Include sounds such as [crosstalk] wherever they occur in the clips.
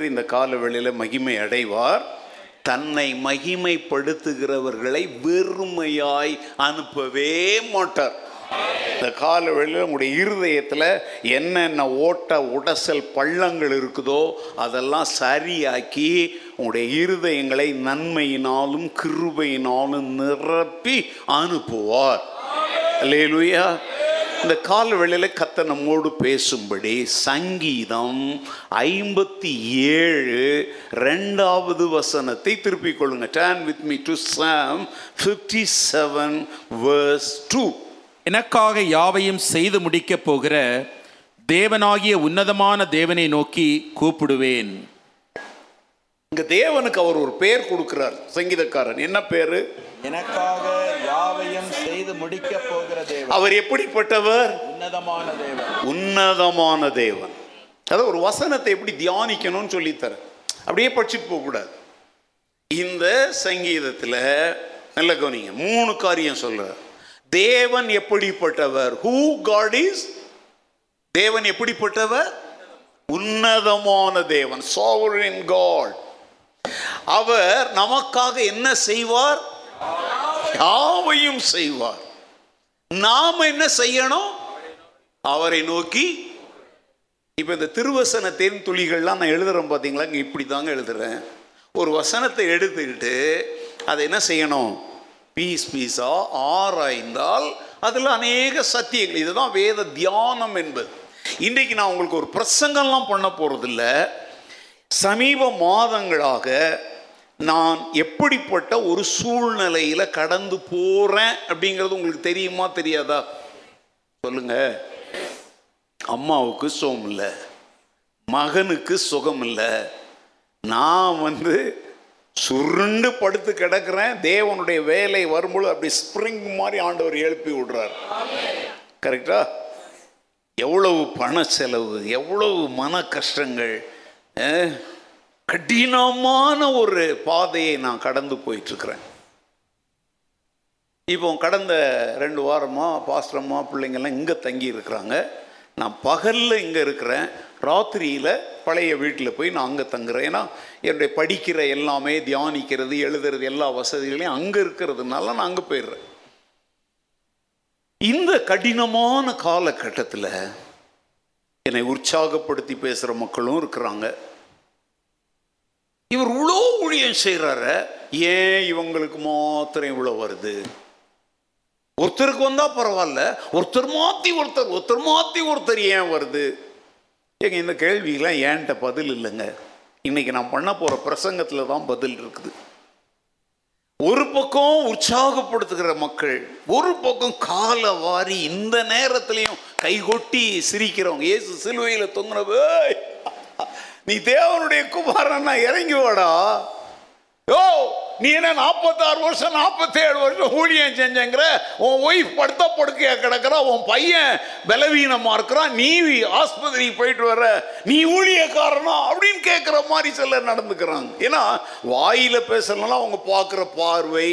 கர்த்தர் இந்த காலவெளியில் மகிமை அடைவார். தன்னை மகிமைப்படுத்துகிறவர்களை வெறுமையாய் அனுப்பவே மாட்டார். இந்த காலவெளியில் உங்களுடைய இருதயத்தில் என்னென்ன ஓட்ட உடசல் பள்ளங்கள் இருக்குதோ அதெல்லாம் சரியாக்கி உங்களுடைய இருதயங்களை நன்மையினாலும் கிருபையினாலும் நிரப்பி அனுப்புவார். லேலுயா இந்த கால வேளையில் கத்த நம்மோடு பேசும்படி சங்கீதம் ஐம்பத்தி ஏழு ரெண்டாவது வசனத்தை திருப்பிக் கொள்ளுங்க. Turn with me to Psalm fifty seven verse two எனக்காக யாவையும் செய்து முடிக்கப் போகிற தேவனாகிய உன்னதமான தேவனை நோக்கி கூப்பிடுவேன். இங்க தேவனுக்கு அவர் ஒரு பேர் கொடுக்கிறார் சங்கீதக்காரன். என்ன பேரு? எனக்காக யாவையும் செய்து முடிக்கப் போகிற தேவன். அவர் எப்படிப்பட்டவர்? உன்னதமான தேவன். உன்னதமான தேவன். அதாவது ஒரு வசனத்தை எப்படி தியானிக்கணும்னு சொல்லித்தரேன் அப்படியே படிச்சுட்டு போகக்கூடாது இந்த சங்கீதத்தில் நல்ல கவனிங்க மூணு காரியம் சொல்றார். தேவன் எப்படிப்பட்டவர்? ஹூ காட் இஸ் தேவன் எப்படிப்பட்டவர்? உன்னதமான தேவன் sovereign காட் அவர் நமக்காக என்ன செய்வார்? யாவையும் செய்வார். நாம் என்ன செய்யணும்? அவரை நோக்கி இப்போ இந்த திருவசன தேன் துளிகள்லாம் நான் எழுதுறேன் பார்த்தீங்களா இங்கே இப்படி தாங்க எழுதுறேன். ஒரு வசனத்தை எடுத்துக்கிட்டு அதை என்ன செய்யணும்? பீஸ் பீஸாக ஆராய்ந்தால் அதில் அநேக சத்தியங்கள். இதுதான் வேத தியானம் என்பது. இன்றைக்கு நான் உங்களுக்கு ஒரு பிரசங்கம்லாம் பண்ண போகிறதில்ல சமீப மாதங்களாக நான் எப்படிப்பட்ட ஒரு சூழ்நிலையில் கடந்து போகிறேன் அப்படிங்கிறது உங்களுக்கு தெரியுமா தெரியாதா? சொல்லுங்க. அம்மாவுக்கு சுகம் இல்லை. மகனுக்கு சுகம் இல்லை. நான் வந்து சுருண்டு படுத்து கிடக்கிறேன். தேவனுடைய வேலை வரும்பொழுது அப்படி ஸ்ப்ரிங் மாதிரி ஆண்டவர் எழுப்பி விடுறார். கரெக்டா எவ்வளவு பண செலவு எவ்வளவு மன கஷ்டங்கள் கடினமான ஒரு பாதையை நான் கடந்து போயிட்டுருக்கிறேன். இப்போ கடந்த ரெண்டு வாரமாக பாஸ்டரம்மா பிள்ளைங்கள்லாம் இங்கே தங்கி இருக்கிறாங்க நான் பகலில் இங்கே இருக்கிறேன். ராத்திரியில் பழைய வீட்டில் போய் நான் அங்கே தங்குறேன். ஏன்னா என்னுடைய படிக்கிற எல்லாமே தியானிக்கிறது எழுதுறது எல்லா வசதிகளையும் அங்கே இருக்கிறதுனால நான் அங்கே போயிடுறேன். இந்த கடினமான காலகட்டத்தில் என்னை உற்சாகப்படுத்தி பேசுகிற மக்களும் இருக்கிறாங்க. இவர் இவ்வளோ ஊழியம் செய்கிறார ஏன் இவங்களுக்கு மாத்திரம் இவ்வளோ வருது? ஒருத்தருக்கு வந்தால் பரவாயில்ல ஒருத்தர் மாற்றி ஒருத்தர் ஒருத்தர் மாற்றி ஒருத்தர் ஏன் வருது? ஏங்க இந்த கேள்விக்கெல்லாம் ஏன்ட்ட பதில் இல்லைங்க. இன்னைக்கு நான் பண்ண போகிற பிரசங்கத்தில் தான் பதில் இருக்குது. ஒரு பக்கம் உற்சாகப்படுத்துகிற மக்கள் ஒரு பக்கம் கால வாரி இந்த நேரத்திலையும் கைகொட்டி சிரிக்கிறவங்க. இயேசு சிலுவையில் தொங்குனவே நீ தேவனுடைய குமாரன்னா இறங்கி வாடா. ஓ நீ என்ன நாற்பத்தாறு வருஷம் நாற்பத்தேழு வருஷம் ஊழியம் செஞ்சங்கிற? உன் ஒய்ஃப் படுத்த படுக்கையாக கிடக்குறா உன் பையன் பலவீனமாக இருக்கிறான் நீ ஆஸ்பத்திரிக்கு போயிட்டு வர நீ ஊழியக்காரனா அப்படின்னு கேட்குற மாதிரி சிலர் நடந்துக்கிறாங்க. ஏன்னா வாயில் பேசலன்னா அவங்க பார்க்குற பார்வை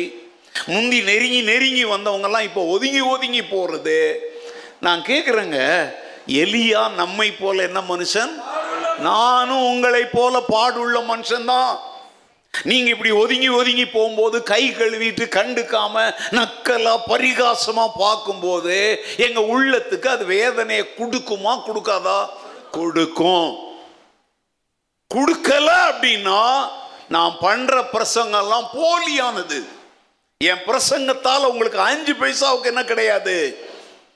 முந்தி நெருங்கி நெருங்கி வந்தவங்கெல்லாம் இப்போ ஒதுங்கி ஒதுங்கி போகிறது நான் கேட்குறேங்க எலியா நம்மை போல என்ன மனுஷன்? நானும் உங்களை போல பாடுள்ள மனுஷன்தான். நீங்க இப்படி ஒதுங்கி ஒதுங்கி போகும்போது கை கழுவிட்டு கண்டுக்காம நக்கலா பரிகாசமா பார்க்கும்போது எங்க உள்ளத்துக்கு அது வேதனையை கொடுக்குமா கொடுக்காதா? கொடுக்கும். கொடுக்கல அப்படின்னா நான் பண்ற பிரசங்கம்லாம் போலியானது. என் பிரசங்கத்தால் உங்களுக்கு அஞ்சு பைசாவுக்கு என்ன கிடையாது?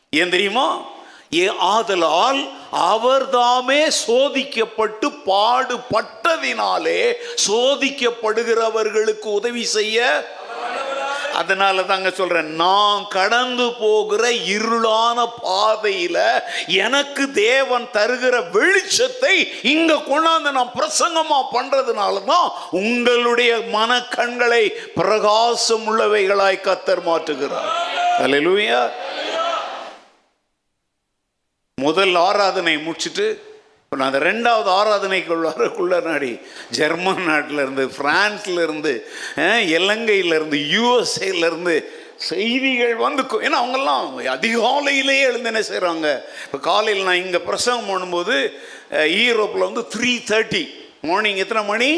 ஏன் தெரியுமா? ஏ ஆதலால் அவர்தாமே சோதிக்கப்பட்டு பாடுபட்டதினாலே சோதிக்கப்படுகிறவர்களுக்கு உதவி செய்ய. அதனால தாங்க சொல்றேன் நான் கடந்து போகிற இருளான பாதையில எனக்கு தேவன் தருகிற வெளிச்சத்தை இங்க கொண்டாந்து நான் பிரசங்கமா பண்றதுனால தான் உங்களுடைய மனக்கண்களை பிரகாசம் உள்ளவைகளாய் கத்தர் மாற்றுகிறார். அல்லேலூயா முதல் ஆராதனை முடிச்சுட்டு இப்போ நான் அந்த ரெண்டாவது ஆராதனைக்குள்ள வரக்குள்ள நாடி ஜெர்மன் நாட்டிலேருந்து ஃப்ரான்ஸ்லேருந்து இலங்கையிலேருந்து யூஎஸ்ஏலேருந்து இலங்கையில இருந்து செய்திகள் வந்து ஏன்னா அவங்கெல்லாம் அதிகாலையிலேயே எழுந்து என்ன செய்கிறாங்க இப்போ காலையில் நான் இங்கே பிரசங்கம் பண்ணும்போது ஈரோப்பில் வந்து த்ரீ தேர்ட்டி மார்னிங் எத்தனை மணி?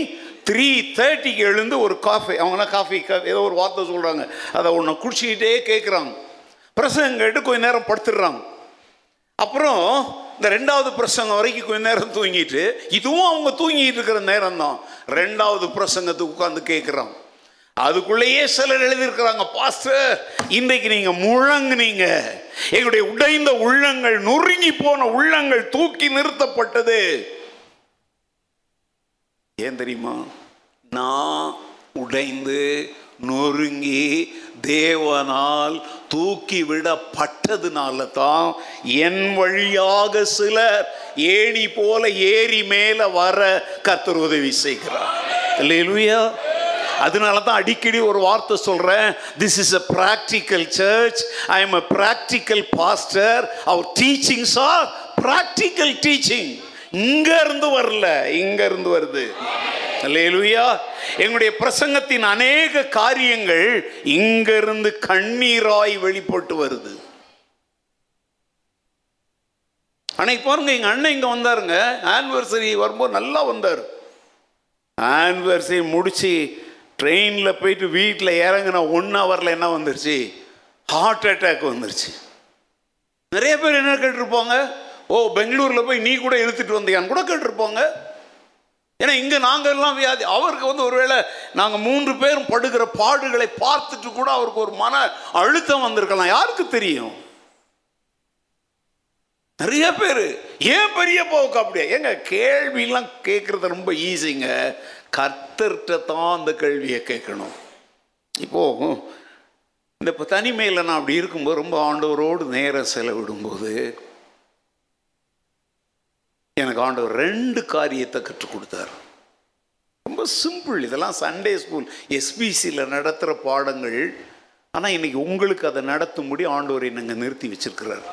த்ரீ தேர்ட்டிக்கு எழுந்து ஒரு காஃபி அவங்களாம் காஃபி ஏதோ ஒரு வார்த்தை சொல்கிறாங்க அதை ஒன்று குடிச்சிக்கிட்டே கேட்குறாங்க பிரசங்கம் கேட்டு கொஞ்ச நேரம் படுத்துடுறாங்க. அப்புறம் இந்த ரெண்டாவது பிரசங்கம் வரைக்கும் கொஞ்ச நேரம் தூங்கிட்டு இதுவும் அவங்க தூங்கிட்டு இருக்கிற நேரம் தான் ரெண்டாவது பிரசங்கத்துக்கு உட்காந்து கேட்குறோம் அதுக்குள்ளேயே சிலர் எழுதியிருக்கிறாங்க பாஸ்டர் இன்றைக்கு நீங்க முழங்குனீங்க. எங்களுடைய உடைந்த உள்ளங்கள் நொறுங்கி போன உள்ளங்கள் தூக்கி நிறுத்தப்பட்டது. ஏன் தெரியுமா? நான் உடைந்து நொறுங்கி தேவனால் தூக்கி விடப்பட்டதுனால தான் என் வழியாக சிலர் ஏணி போல ஏறி மேல வர கர்த்தர் உதவி செய்கிறார். இல்லையா அதனால தான் அடிக்கடி ஒரு வார்த்தை சொல்கிறேன் this is a practical church I am a practical pastor our teachings are practical teaching இங்கேருந்து வரல இங்கேருந்து வருது. அல்லேலூயா. எங்களுடைய பிரசங்கத்தின் அநேக காரியங்கள் இங்கிருந்து கண்ணீராய் வெளிப்பட்டு வருது. அன்னைக்கு பாருங்க எங்கள் அண்ணன் இங்கே வந்தாருங்க. ஆனிவர்சரி வரும்போது நல்லா வந்தார். ஆனிவர்சரி முடித்து ட்ரெயினில் போயிட்டு வீட்டில் இறங்கின ஒன் ஹவரில் என்ன வந்துருச்சு? ஹார்ட் அட்டாக் வந்துருச்சு. நிறைய பேர் என்ன கேட்டிருப்பாங்க? ஓ பெங்களூரில் போய் நீ கூட இழுத்துட்டு வந்தியான்னு கூட கேட்டிருப்பாங்க. ஏன்னா இங்கே நாங்கள் எல்லாம் வியாதி அவருக்கு வந்து ஒருவேளை நாங்கள் மூன்று பேரும் படுகிற பாடுகளை பார்த்துட்டு கூட அவருக்கு ஒரு மன அழுத்தம் வந்திருக்கலாம். யாருக்கு தெரியும்? நிறைய பேர். ஏன் பெரிய போக்கு அப்படியே ஏங்க கேள்வியெல்லாம் கேட்குறது ரொம்ப ஈஸிங்க. கர்த்தர்கிட்ட தான் அந்த கேள்வியை கேட்கணும். இப்போ இந்த இப்போ தனிமையில் நான் அப்படி இருக்கும்போது ரொம்ப ஆண்டவரோடு நேரம் செலவிடும்போது எனக்கு ஆண்டவர் ரெண்டு காரியத்தை கற்றுக் கொடுத்தார். ரொம்ப சிம்பிள் இதெல்லாம் சண்டே ஸ்கூல் எஸ்பிசியில் நடத்துகிற பாடங்கள். ஆனால் இன்னைக்கு உங்களுக்கு அதை நடத்தும்படி ஆண்டவர் என்னங்க நிறுத்தி வச்சிருக்கிறார்.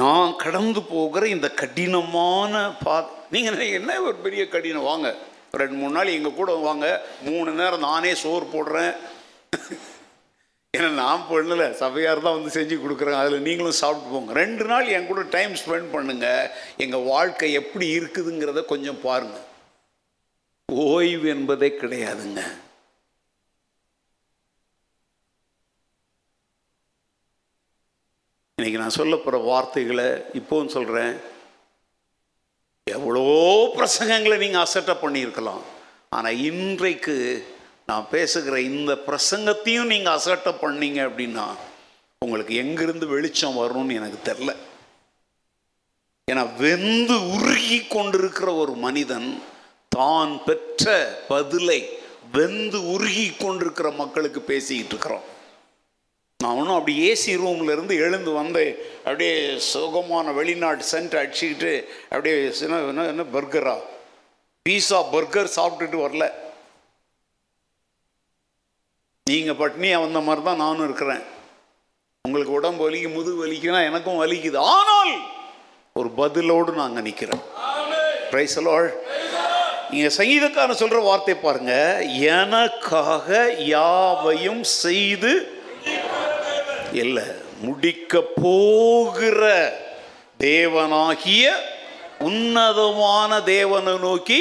நான் கடந்து போகிற இந்த கடினமான பா நீங்கள் என்ன ஒரு பெரிய கடினம்? வாங்க. ஒரு ரெண்டு மூணு நாள் எங்கள் கூட வாங்க. மூணு நேரம் நானே சோறு போடுறேன். ஏன்னா நான் பண்ணல. சபையார் தான் வந்து செஞ்சு கொடுக்குறேன் அதில் நீங்களும் சாப்பிட்டு போங்க. ரெண்டு நாள் என் கூட டைம் ஸ்பெண்ட் பண்ணுங்கள் எங்கள் வாழ்க்கை எப்படி இருக்குதுங்கிறத கொஞ்சம் பாருங்கள் ஓய்வு என்பதே கிடையாதுங்க. இன்னைக்கு நான் சொல்ல போகிற வார்த்தைகளை இப்போவும் சொல்கிறேன் எவ்வளோ பிரசங்கங்களை நீங்கள் அசட்டப் பண்ணியிருக்கலாம். ஆனால் இன்றைக்கு நான் பேசுகிற இந்த பிரசங்கத்தையும் நீங்கள் அசட்டப் பண்ணீங்க அப்படின்னா உங்களுக்கு எங்கிருந்து வெளிச்சம் வரும்னு எனக்கு தெரில ஏன்னா வெந்து உருகி கொண்டிருக்கிற ஒரு மனிதன் தான் பெற்ற பதிலை வெந்து உருகி கொண்டிருக்கிற மக்களுக்கு பேசிக்கிட்டு இருக்கிறோம். நான் ஒன்றும் அப்படி ஏசி ரூம்லேருந்து எழுந்து வந்து அப்படியே சுகமான வெளிநாட்டு சென்ட் அடிச்சுக்கிட்டு அப்படியே என்ன என்ன பர்கரா பீஸா பர்கர் சாப்பிட்டுட்டு வரல. நீங்கள் பட்னியாக வந்த மாதிரி தான் நானும் இருக்கிறேன். உங்களுக்கு உடம்பு வலிக்கு முதுகு வலிக்குன்னா எனக்கும் வலிக்குது. ஆனால் ஒரு பதிலோடு நாங்கள் நிற்கிறேன் பிரைசலோள் இங்க சங்கீதக்காரன் சொல்ற வார்த்தை பாருங்க. எனக்காக யாவையும் செய்து இல்லை முடிக்க போகிற தேவனாகிய உன்னதமான தேவனை நோக்கி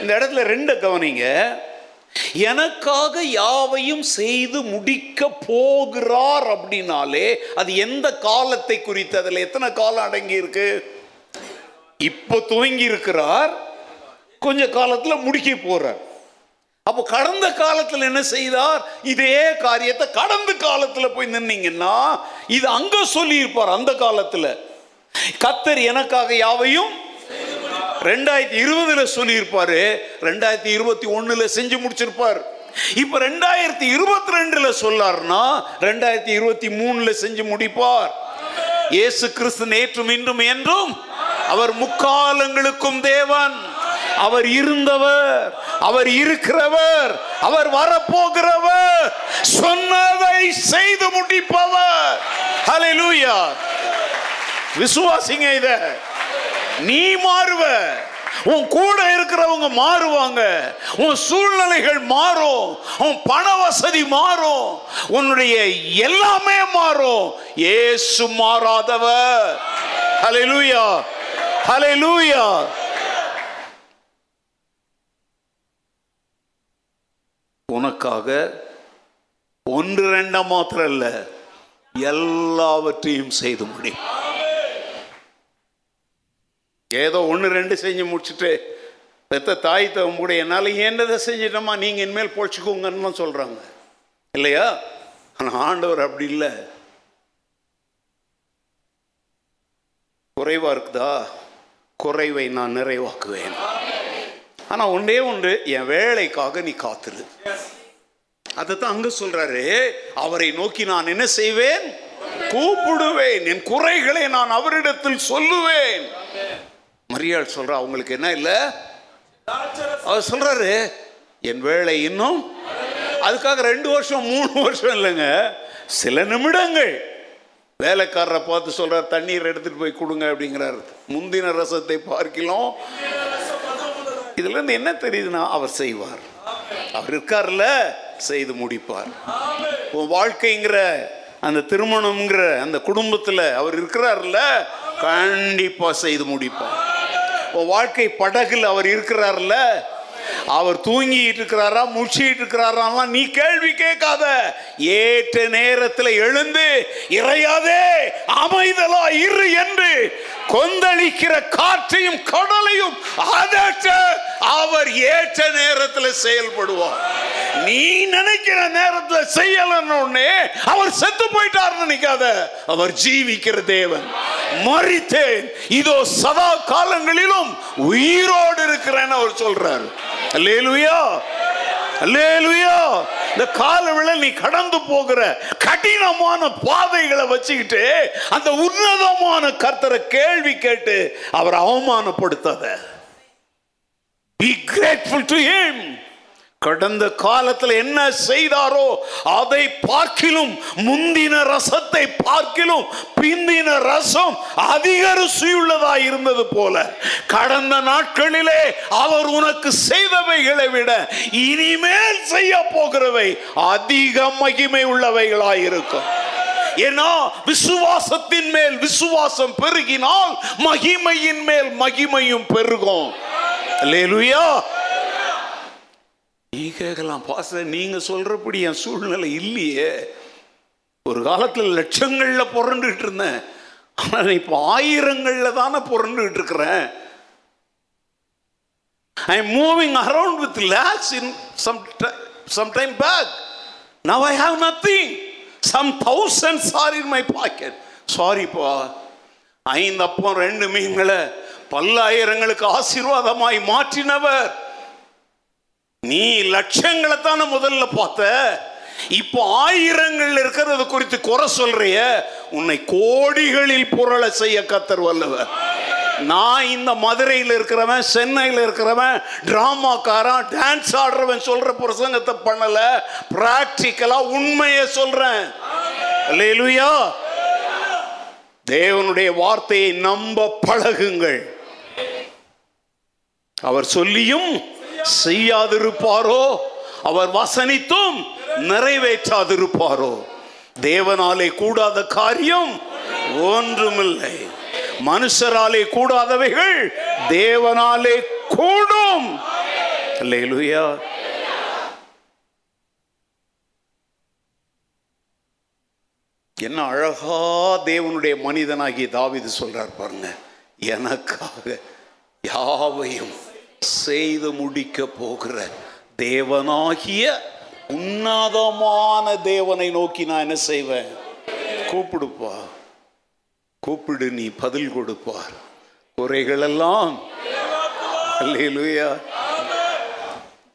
இந்த இடத்துல ரெண்டு கவனிங்க. எனக்காக யாவையும் செய்து முடிக்க போகிறார் அப்படின்னாலே அது எந்த காலத்தை குறித்து? அதில் எத்தனை காலம் அடங்கி இருக்கு இப்போ துவங்கி இருக்கிறார் கொஞ்ச காலத்தில் முடிக்க போறார். அப்போ கடந்த காலத்தில் என்ன செய்தார்? இதே காரியத்தை கடந்த காலத்தில் போய் நின்னீங்கன்னா இது அங்க சொல்லியிருப்பார் அந்த காலத்தில். கத்தர் எனக்காக யாவையும் ரெண்டாயிரத்தி இருபதுல சொல்லியிருப்பாரு. ரெண்டாயிரத்தி இருபத்தி ஒண்ணுல செஞ்சு முடிச்சிருப்பார். இப்ப ரெண்டாயிரத்தி இருபத்தி ரெண்டுல சொல்லார்னா ரெண்டாயிரத்தி இருபத்தி மூணுல செஞ்சு முடிப்பார். இயேசு கிறிஸ்து நேற்றும் இன்றும் என்றும் அவர் முக்காலங்களுக்கும் தேவன். அவர் இருந்தவர் அவர் இருக்கிறவர் அவர் வரப்போகிறவர் சொன்னதை செய்து முடிப்பவர். ஹalleluya விசுவாசிங்க இதை. நீ மாறுவ. உன் கூட இருக்கிறவங்க மாறுவாங்க. உன் சூழ்நிலைகள் மாறும். உன் பண வசதி மாறும். உன்னுடைய எல்லாமே மாறும். ஏசு மாறாதவ இயேசு லூயா ஹalleluya லூயா உனக்காக ஒன்று ரெண்டா மாத்திரம் இல்ல. எல்லாவற்றையும் செய்து முடியும். ஏதோ ஒன்று ரெண்டு செஞ்சு முடிச்சுட்டு பெத்த தாய் தவம் என்னால் என்னதை செஞ்சிட்டோமா? நீங்கள் இனிமேல் பொழைச்சிக்கோங்கன்னு தான் சொல்கிறாங்க இல்லையா? ஆனால் ஆண்டவர் அப்படி இல்லை. குறைவா இருக்குதா? குறைவை நான் நிறைவாக்குவேன். ஆனால் ஒன்றே ஒன்று என் வேலைக்காக நீ காத்துரு. அதைத்தான் அங்க சொல்றாரு. அவரை நோக்கி நான் என்ன செய்வேன்? கூப்பிடுவேன். என் குறைகளை நான் அவரிடத்தில் சொல்லுவேன். மரியாள் சொல்கிறா அவங்களுக்கு என்ன இல்லை? அவர் சொல்றாரு என் வேலை இன்னும் அதுக்காக ரெண்டு வருஷம் மூணு வருஷம் இல்லைங்க. சில நிமிடங்கள் வேலைக்காரரை பார்த்து சொல்றார் தண்ணீர் எடுத்துட்டு போய் கொடுங்க அப்படிங்கிறார். முந்தின ரசத்தை பார்க்கலாம் இதுல இருந்து என்ன தெரியுதுன்னா அவர் செய்வார். அவர் இருக்கார்ல செய்து முடிப்பார். உன் வாழ்க்கைங்கிற அந்த திருமணம்ங்கிற அந்த குடும்பத்துல அவர் இருக்கிறார்ல கண்டிப்பா செய்து முடிப்பார். வாழ்க்கை படகுல அவர் இருக்கிறார்ல? அவர் தூங்கிட்டு இருக்கிறாரா முழிச்சிட்டு இருக்கிறாராம் நீ கேள்வி கேட்காத. ஏற்ற நேரத்தில் எழுந்து இறையாதே அமைதலா இரு என்று கொந்தளிக்கிற காற்றையும் கடலையும் அதற்ற அவர் ஏற்ற நேரத்தில் செயல்படுவார். நீ நினைக்கிற நேரத்தில் செய்யலன்னு அவர் செத்து போயிட்டார் நினைக்காத. அவர் ஜீவிக்கிற தேவன். மறித்தேன் இதோ சதா காலங்களிலும் உயிரோடு இருக்கிறேன்னு அவர் சொல்றார். அல்லேலுயா. அல்லேலுயா. இந்த காலவில நீ கடந்து போகிற கடினமான பாதைகளை வச்சுக்கிட்டு அந்த உன்னதமான கர்த்தரை கேள்வி கேட்டு அவர் அவமானப்படுத்தாத. பி கிரேட்ஃபுல் டு ஹிம் கடந்த காலத்தில் என்ன செய்தாரோ அதை பார்க்கிலும் முந்தின ரசத்தை பார்க்கிலும் பிந்தின ரசம் அதிக ருசியுள்ளதா இருந்தது போல. கடந்த நாட்களிலே அவர் உனக்கு செய்தவைகளை விட இனிமேல் செய்ய போகிறவை அதிக மகிமை உள்ளவைகளாய் இருக்கும் ஏன்னா விசுவாசத்தின் மேல் விசுவாசம் பெருகினால் மகிமையின் மேல் மகிமையும் பெருகும். அல்லேலூயா நீ கேட்கலாம் பாச நீங்க சொல்றபடி என் சூழ்நிலை இல்லையே. ஒரு காலத்தில் லட்சங்கள்ல புரண்டுகிட்டு இருந்தேன். ஆனால் இப்போ ஆயிரங்கள்ல தானே புரண்டுகிட்டு இருக்கிறேன். I am moving around with lakhs in some sometime back now I have nothing some thousands are in my pocket சாரிப்பா ஐந்து அப்பம் ரெண்டு மீன்களை பல்லாயிரங்களுக்கு ஆசீர்வாதமாய் மாற்றினவர். நீ லட்சங்களை தானே முதல்ல பார்த்த. இப்போ ஆயிரங்கள் இருக்கிறது குறித்து குறை சொல்றிய உன்னை கோடிகளில் புரள செய்ய கத்தர் வல்லவர். நான் இந்த மதுரையில் இருக்கிறவன் சென்னையில் இருக்கிறவன் டிராமாக்காரன் டான்ஸ் ஆடுறவன் சொல்ற பிரசங்கத்தை பண்ணல. பிராக்டிக்கலா உண்மையை சொல்றேன். தேவனுடைய வார்த்தையை நம்ப பழகுங்கள். அவர் சொல்லியும் செய்யாதிருப்பாரோ? அவர் வசனித்தும் நிறைவேற்றாதிருப்பாரோ? தேவனாலே கூடாத காரியம் ஒன்றுமில்லை. மனுஷராலே கூடாதவைகள் தேவனாலே கூடும். அல்லேலூயா. என்ன அழகா தேவனுடைய மனிதனாகிய தாவிது சொல்றார் பாருங்க. எனக்காக யாவையும் செய்து முடிக்க போகிற தேவனாகிய உன்னதமான தேவனை நோக்கி நான் என்ன செய்வேன்? கூப்பிடுப்பா. கூப்பிடு நீ பதில் கொடுப்பார் குறைகள் எல்லாம்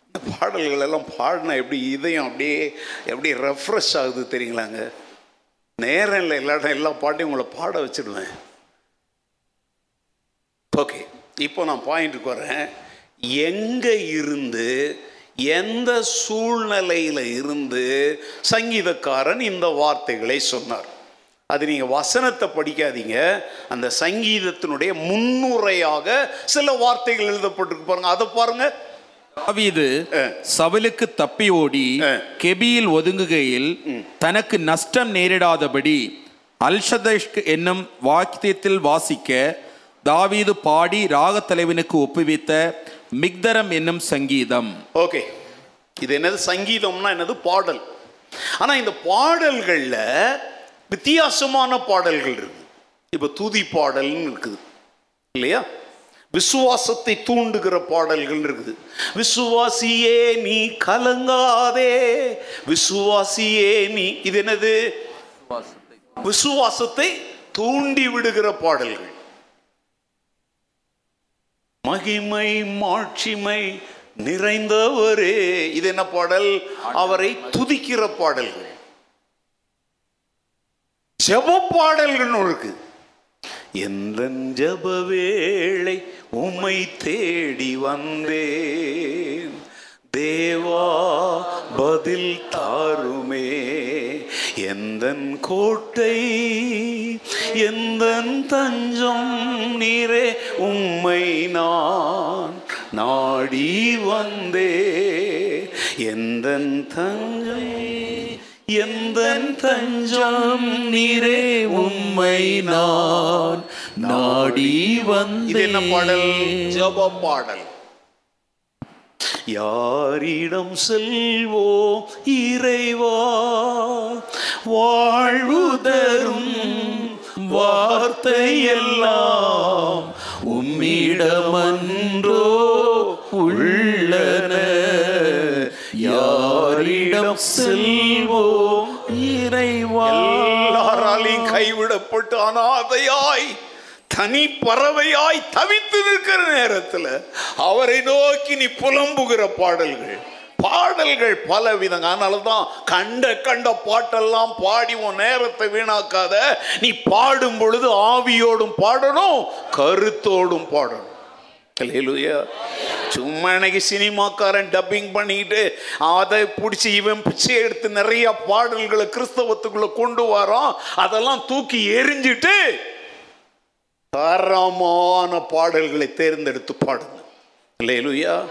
இந்த பாடல்கள் எல்லாம் பாடினா எப்படி இதயம் அப்படியே எப்படி ரெஃப்ரெஷ் ஆகுது தெரியுங்களாங்க? நேரம் இல்லை இல்லாட்ட எல்லா பாட்டையும் உங்களை பாட வச்சிடுவேன். ஓகே இப்போ நான் பாயிண்ட்டுக்கு வரேன். எங்கே இருந்து எந்த சூழ்நிலையில் இருந்து சங்கீதக்காரன் இந்த வார்த்தைகளை சொன்னார். அது நீங்கள் வசனத்தை படிக்காதீங்க. அந்த சங்கீதத்தினுடைய முன்னுரையாக சில வார்த்தைகள் எழுதப்பட்டிருக்கு பாருங்க. அதை பாருங்க. தாவீது. சவுலுக்கு தப்பி ஓடி. கெபியில் ஒதுங்குகையில் தனக்கு நஷ்டம் நேரிடாதபடி அல்ஷதஷ்க் என்னும் வாக்கியத்தில் வாசிக்க தாவீது பாடி ராகத்தலைவனுக்கு ஒப்புவித்த மிக்தரம் என்னும் சங்கீதம். ஓகே இது என்னது சங்கீதம்னா என்னது பாடல். ஆனா இந்த பாடல்கள்ல வித்தியாசமான பாடல்கள் இருக்கு. இப்போ துதி பாடல்னு இருக்குது. இல்லையா? விசுவாசத்தை தூண்டுகிற பாடல்கள் இருக்குது. விசுவாசியே நீ கலங்காதே. விசுவாசியே நீ இது என்னது? விசுவாசத்தை தூண்டி விடுகிற பாடல்கள். மகிமை மாட்சிமை நிறைந்தவரே. இது என்ன பாடல்? அவரை துதிக்கிற பாடல்கள் ஜப பாடல்கள் இருக்கு. எந்த ஜப வேளை உம்மை தேடி வந்தேன். தேவா பதில் தாருமே. எந்தன் கோட்டை எந்தன் தஞ்சம் நீரே உம்மை நான் நாடி வந்தே. எந்தன் தஞ்சம் எந்தன் தஞ்சம் நீரே உம்மை நான் நாடி என்ன பாடல்? ஜப பாடல். யாரிடம் செல்வோம் இறைவா? வாழ்வுதரும் வார்த்தையெல்லாம் உம்மிடமன்றோ உள்ளன. யாரிடம் செல்வோம் இறைவா? எல்லாராலையும் கைவிடப்பட்டு அனாதையாய் தனி பறவையாய் தவித்து நிற்கிற நேரத்தில் அவரை நோக்கி நீ புலம்புகிற பாடல்கள். பாடல்கள் பல விதங்க அதனால தான் கண்ட கண்ட பாட்டெல்லாம் பாடி உன் நேரத்தை வீணாக்காத. நீ பாடும் பொழுது ஆவியோடும் பாடணும் கருத்தோடும் பாடணும். அல்லேலூயா சும்மா இன்னைக்கு சினிமாக்காரன் டப்பிங் பண்ணிக்கிட்டு அதை பிடிச்சி இவன் பிச்சை எடுத்து நிறைய பாடல்களை கிறிஸ்தவத்துக்குள்ள கொண்டு வரான். அதெல்லாம் தூக்கி எரிஞ்சிட்டு தரமான பாடல்களை தேர்ந்தெடுத்து பாடுங்க. இல்லையா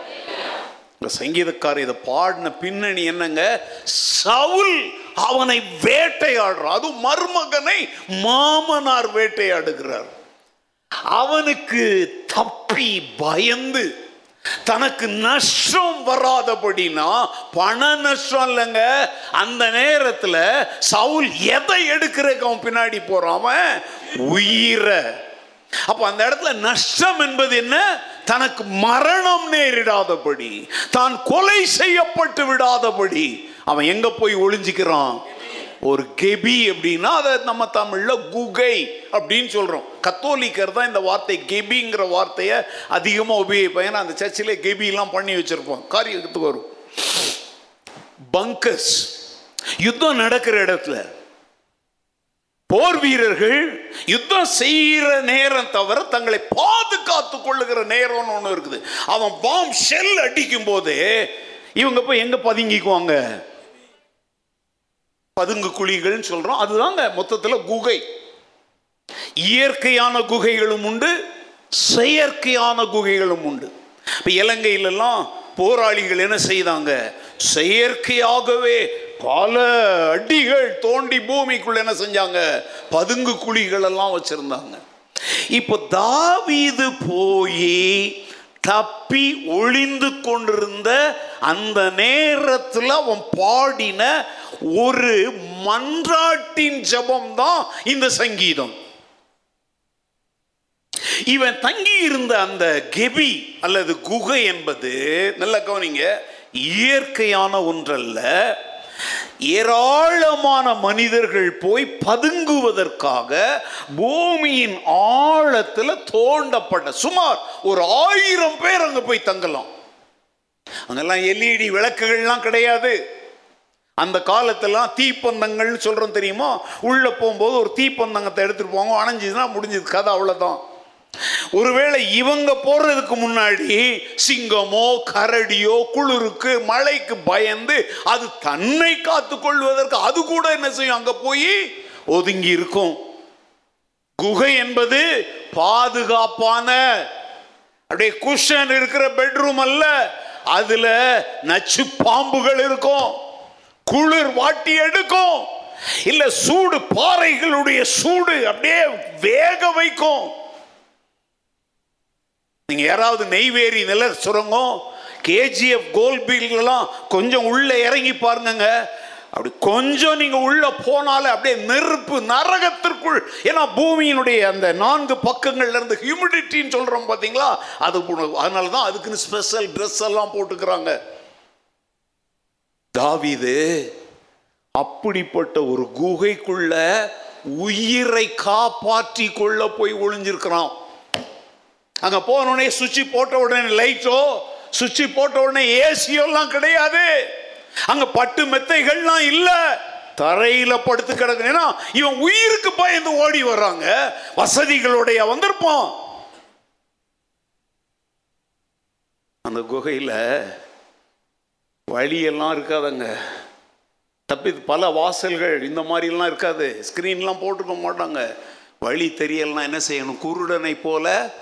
இந்த சங்கீதக்காரர் இதை பாடின பின்னணி என்னங்க? சவுல் அவனை வேட்டையாடுறான். அது மருமகனை மாமனார் வேட்டையாடுகிறார். அவனுக்கு தப்பி பயந்து தனக்கு நஷ்டம் வராதபடினா பண நஷ்டம் இல்லைங்க. அந்த நேரத்துல சவுல் எதை எடுக்கிறதுக்கு அவன் பின்னாடி போறான்? அவன் உயிரை. அப்போ அந்த இடத்துல நஷ்டம் என்பது என்ன? தனக்கு மரணம் நேரிடாதபடி தான் கொலை செய்யப்பட்டு விடாதபடி. அவன் எங்க போய் ஒளிஞ்சிக்கிறான்? ஒரு கெபி அப்படின்னா அதை நம்ம தமிழ்ல குகை அப்படின்னு சொல்றோம். கத்தோலிக்கர் தான் இந்த வார்த்தை கெபிங்கிற வார்த்தையை அதிகமாக உபயோகிப்பாங்க ஏன்னா அந்த சர்ச்சில் கெபிலாம் பண்ணி வச்சிருப்போம். காரியத்துக்கு வரும். பங்கஸ். யுத்தம் நடக்கிற இடத்துல போர் வீரர்கள் யுத்தம் செய்கிற நேரம் தவிர தங்களை பாதுகாத்து கொள்ளுகிற நேரம்னு ஒன்று இருக்குது. அவன் பாம் ஷெல் அடிக்கும் போது இவங்க போய் எங்க பதுங்கிக்குவாங்க? பதுங்கு குழிகள்னு சொல்றோம். அதுதாங்க மொத்தத்தில் குகை. இயற்கையான குகைகளும் உண்டு செயற்கையான குகைகளும் உண்டு. இப்போ இலங்கையிலெல்லாம் போராளிகள் என்ன செய்தாங்க? செயற்கையாகவே பல அடிகள் தோண்டி பூமிக்குள்ள என்ன செஞ்சாங்க? பதுங்கு குழிகள் எல்லாம் வச்சிருந்தாங்க. இப்போ தாவீது போய் தப்பி ஒளிந்து கொண்டிருந்த அந்த நேரத்தில் அவன் பாடின ஒரு மன்றாட்டின் ஜபம் தான் இந்த சங்கீதம். இவன் தங்கி இருந்த அந்த கெபி அல்லது குகை என்பது நல்ல கவனிங்க இயற்கையான ஒன்றல்ல ஏராளமான மனிதர்கள் போய் பதுங்குவதற்காக பூமியின் ஆழத்தில் தோண்டப்பட்ட சுமார் ஒரு ஆயிரம் பேர் அங்க போய் தங்கலாம். அங்கெல்லாம் எல்இடி விளக்குகள்லாம் கிடையாது. அந்த காலத்தெல்லாம் தீப்பந்தங்கள்னு சொல்றோம் தெரியுமா? உள்ள போகும்போது ஒரு தீப்பந்தங்கத்தை எடுத்துட்டு போவாங்க. அணைஞ்சிதுன்னா முடிஞ்சது. கதை அவ்வளோதான் ஒருவேளை இவங்க போறதுக்கு முன்னாடி சிங்கமோ கரடியோ குளிருக்கு மழைக்கு பயந்து அது தன்னை காத்து கொள்வதற்கு அது கூட என்ன செய்யும்? அங்க போய் ஒதுங்கி இருக்கும். குகை என்பது பாதுகாப்பான அப்படியே குஷன் இருக்கிற பெட்ரூம் அல்ல அதுல நச்சு பாம்புகள் இருக்கும் குளிர் வாட்டி எடுக்கும் இல்ல சூடு பாறைகளுடைய சூடு அப்படியே வேக வைக்கும். நீங்க யாராவது நெய்வேரி நில சுரங்கம் கேஜிஎஃப் கோல்பீல்லாம் கொஞ்சம் உள்ள இறங்கி பாருங்க அப்படி கொஞ்சம் நீங்க உள்ள போனாலே அப்படியே நெருப்பு நரகத்திற்குள் ஏன்னா பூமியினுடைய அந்த நான்கு பக்கங்கள்ல இருந்து ஹியூமிடிட்டின்னு சொல்றோம் பார்த்தீங்களா அது அதனால தான் அதுக்குன்னு ஸ்பெஷல் ட்ரெஸ் எல்லாம் போட்டுக்கிறாங்க. தாவிது அப்படிப்பட்ட ஒரு குகைக்குள்ள உயிரை காப்பாற்றி கொள்ள போய் ஒளிஞ்சிருக்கிறான். அங்கே போன உடனே சுவிட்ச் போட்ட உடனே லைட்டோ சுவிட்ச் போட்ட உடனே ஏசியோலாம் கிடையாது. அங்கே பட்டு மெத்தைகள்லாம் இல்லை. தரையில் படுத்து கிடக்கு ஏன்னா இவன் உயிருக்கு பயந்து ஓடி வர்றாங்க. வசதிகளுடைய வந்திருப்போம். அந்த குகையில் வழியெல்லாம் இருக்காதுங்க. தப்பி பல வாசல்கள் இந்த மாதிரிலாம் இருக்காது. ஸ்க்ரீன்லாம் போட்டுக்க மாட்டாங்க. வழி தெரியலனா என்ன செய்யணும்? குருடனை போல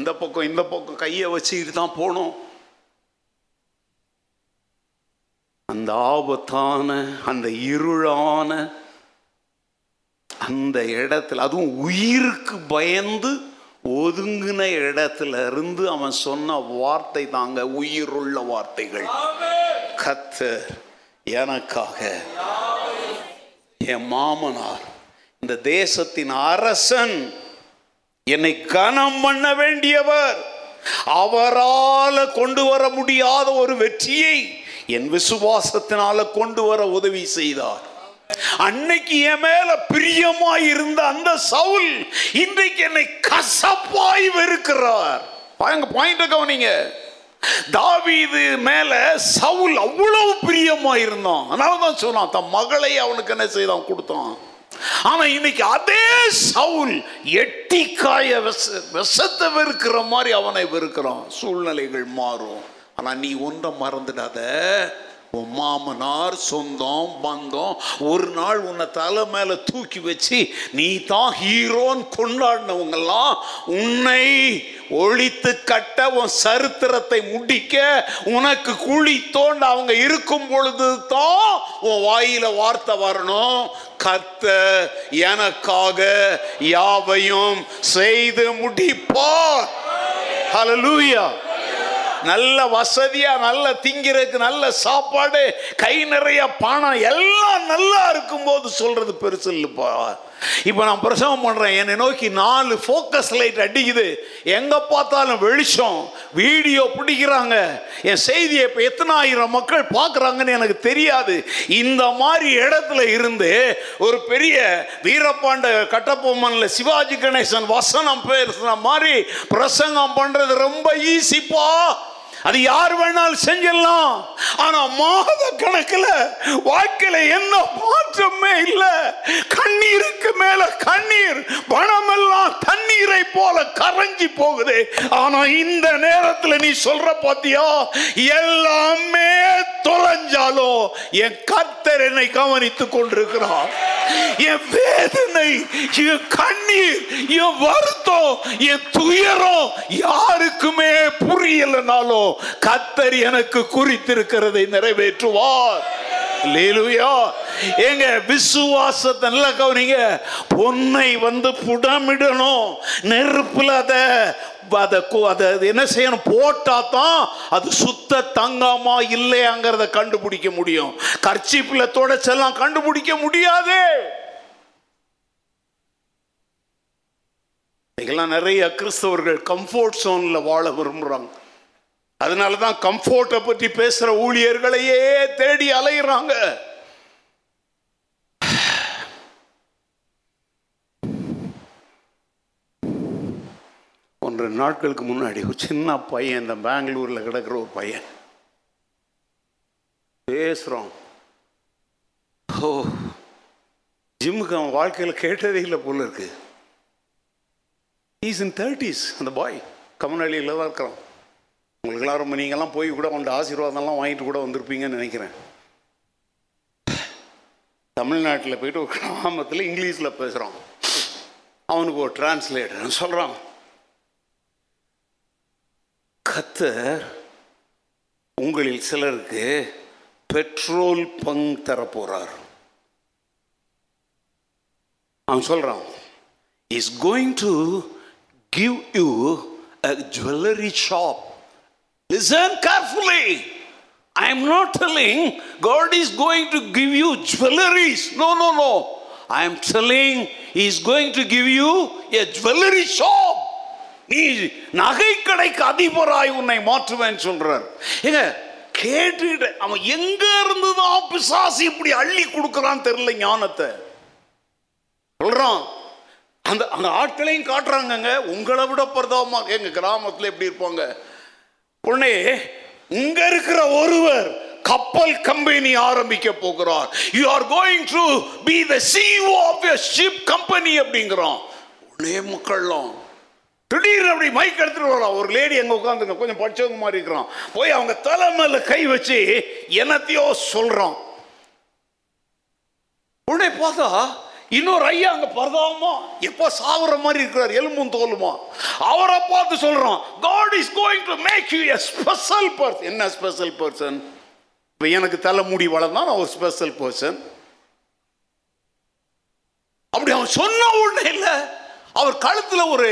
இந்த பக்கம் இந்த பக்கம் கையை வச்சுக்கிட்டு தான் போகணும். அந்த ஆபத்தான அந்த இருளான அந்த இடத்துல அதுவும் உயிருக்கு பயந்து ஒதுங்கின இடத்துல இருந்து அவன் சொன்ன வார்த்தை தாங்க உயிருள்ள வார்த்தைகள். கத்த எனக்காக என் மாமனார் இந்த தேசத்தின் அரசன் என்னை கனம் பண்ண வேண்டியவர். அவரால் கொண்டு வர முடியாத ஒரு வெற்றியை என் விசுவாசத்தினால கொண்டு வர உதவி செய்தார். அன்னைக்கு என் மேல பிரியமாய் இருந்த அந்த சவுல் இன்றைக்கு என்னை கசப்பாய் வெறுக்கிறார். பாயிண்ட் கவனிங்க. தாவீது மேல சவுல் அவ்வளவு பிரியமா இருந்தான். அதனால தான் சொன்னான் தன் மகளை அவனுக்கு என்ன செய்தான்? கொடுத்தான். ஆனா இன்னைக்கு அதே சவுல் எட்டி காய விஷ விஷத்தை வெறுக்கிற மாதிரி அவனை வெறுக்கிறான். சூழ்நிலைகள் மாறும். ஆனா நீ ஒன்றை மறந்துடாத. உன் மாமனார் சொந்தம் பந்தம் ஒரு நாள் உன்னை தலை மேல தூக்கி வச்சு நீ தான் ஹீரோன்னு கொண்டாடினவங்கெல்லாம் உன்னை ஒழித்து கட்ட உன் சரித்திரத்தை முடிக்க உனக்கு குழி தோண்ட அவங்க இருக்கும் பொழுது தான் உன் வாயில வார்த்தை வரணும். கத்த எனக்காக யாவையும் செய்து முடிப்பார். ஹலலூயா நல்ல வசதியா நல்ல திங்கிறதுக்கு நல்ல சாப்பாடு கை நிறைய பணம் எல்லாம் நல்லா இருக்கும்போது சொல்றது பெருசு இல்லைப்பா. இப்போ நான் பிரசவம் பண்ணுறேன் என்னை நோக்கி நாலு ஃபோக்கஸ் லைட் அடிக்குது. எங்கே பார்த்தாலும் வெளிச்சம். வீடியோ பிடிக்கிறாங்க. என் செய்தியை இப்போ எத்தனை ஆயிரம் மக்கள் பார்க்குறாங்கன்னு எனக்கு தெரியாது. இந்த மாதிரி இடத்துல இருந்து ஒரு பெரிய வீரபாண்ட கட்டப்பொம்மனில் சிவாஜி கணேசன் வசனம் பேசுன மாதிரி பிரசங்கம் பண்ணுறது ரொம்ப ஈஸிப்பா அது யார் வேணாலும் செஞ்சிடலாம். ஆனா மாத கணக்கில் வாழ்க்கையில என்ன மாற்றமே இல்லை. கண்ணீருக்கு மேல கண்ணீர் பணமெல்லாம் தண்ணீரை போல கரைஞ்சி போகுது. ஆனா இந்த நேரத்தில் நீ சொல்ற பாத்தியா? எல்லாமே தொலைஞ்சாலும் என் கத்தர் என்னை கவனித்துக் கொண்டிருக்கிறான் என் வேதனை என் கண்ணீர் என் வருத்தம் என் துயரம் யாருக்குமே புரியலனாலும் கத்தர் எனக்கு குறித்திருக்கிறதை நிறைவேற்றுவார். எங்க விசுவாசத்தை நல்லா கவனிங்க. பொன்னை வந்து புடமிடணும். நெருப்புல அதை அதை அதை என்ன செய்யணும்? போட்டா தான் அது சுத்த தங்கமா இல்லையாங்கிறத கண்டுபிடிக்க முடியும். கர்ச்சிப்பில் தொடச்செல்லாம் கண்டுபிடிக்க முடியாது. இதெல்லாம் நிறைய கிறிஸ்தவர்கள் கம்ஃபோர்ட் சோன்ல வாழ விரும்புறாங்க. அதனால தான் கம்ஃபோர்ட்டை பற்றி பேசுகிற ஊழியர்களையே தேடி அலையிறாங்க. ஒன்றரை நாட்களுக்கு முன்னாடி ஒரு சின்ன பையன் இந்த பெங்களூரில் கிடக்கிற ஒரு பையன். பேசுகிறோம் ஓ ஜிம்முக்கு அவன் வாழ்க்கையில் கேட்டதே இல்லை போல இருக்கு. இஸ் இன் தேர்ட்டிஸ் அந்த பாய் கமனாளியில் தான் இருக்கிறான். உங்களுக்கெல்லாம் ரொம்ப நீங்கள்லாம் போய் கூட உங்கள்கிட்ட ஆசீர்வாதம்லாம் வாங்கிட்டு கூட வந்திருப்பீங்கன்னு நினைக்கிறேன். தமிழ்நாட்டில் போயிட்டு ஒரு கிராமத்தில் இங்கிலீஷில் பேசுகிறோம் அவனுக்கு ஒரு டிரான்ஸ்லேட்டர் சொல்கிறான் கத்தர் உங்களில் சிலருக்கு பெட்ரோல் பங்க் தரப்போகிறார் அவன் சொல்றான் is going to give you a jewellery shop Listen carefully. I am not telling God is going to give you jewelries. No, no, no. I am telling He is going to give you a jewelry shop. நீ நகை கடைக்கு அதிபராய் உன்னை மாற்றுவேன் சொல்றார் ஏங்க கேட்டுட்டு அவன் எங்க இருந்து தான் பிசாசு இப்படி அள்ளி கொடுக்கறான் தெரியல ஞானத்தை சொல்றான் அந்த அந்த ஆட்களையும் காட்டுறாங்கங்க உங்களை விட பிரதாபமாக எங்க கிராமத்துல எப்படி இருப்பாங்க உடனே இங்க இருக்கிற ஒருவர் கப்பல் கம்பெனி ஆரம்பிக்க போகிறார். You are going to be the CEO of your ship company அப்படிங்கிறோம் உடனே மக்கள்லாம் திடீர்னு அப்படி மைக் எடுத்துட்டு வரலாம் ஒரு லேடி அங்கே உட்காந்துங்க கொஞ்சம் படிச்சவங்க மாதிரி இருக்கிறான். போய் அவங்க தலைமையில் கை வச்சு என்னத்தையோ சொல்றான். உடனே பார்த்தா இன்னொரு ஐயா அங்க பரதாமா எப்ப சாவுற மாதிரி இருக்கிறார் எலும்பும் தோலுமா? அவரை பார்த்து சொல்கிறோம் God is going to make you a special person என்ன ஸ்பெஷல் பர்சன் இப்போ எனக்கு தலைமுடி வளர்ந்தா நான் ஒரு ஸ்பெஷல் பர்சன் அப்படி அவன் சொன்ன உடனே இல்லை அவர் கழுத்துல ஒரு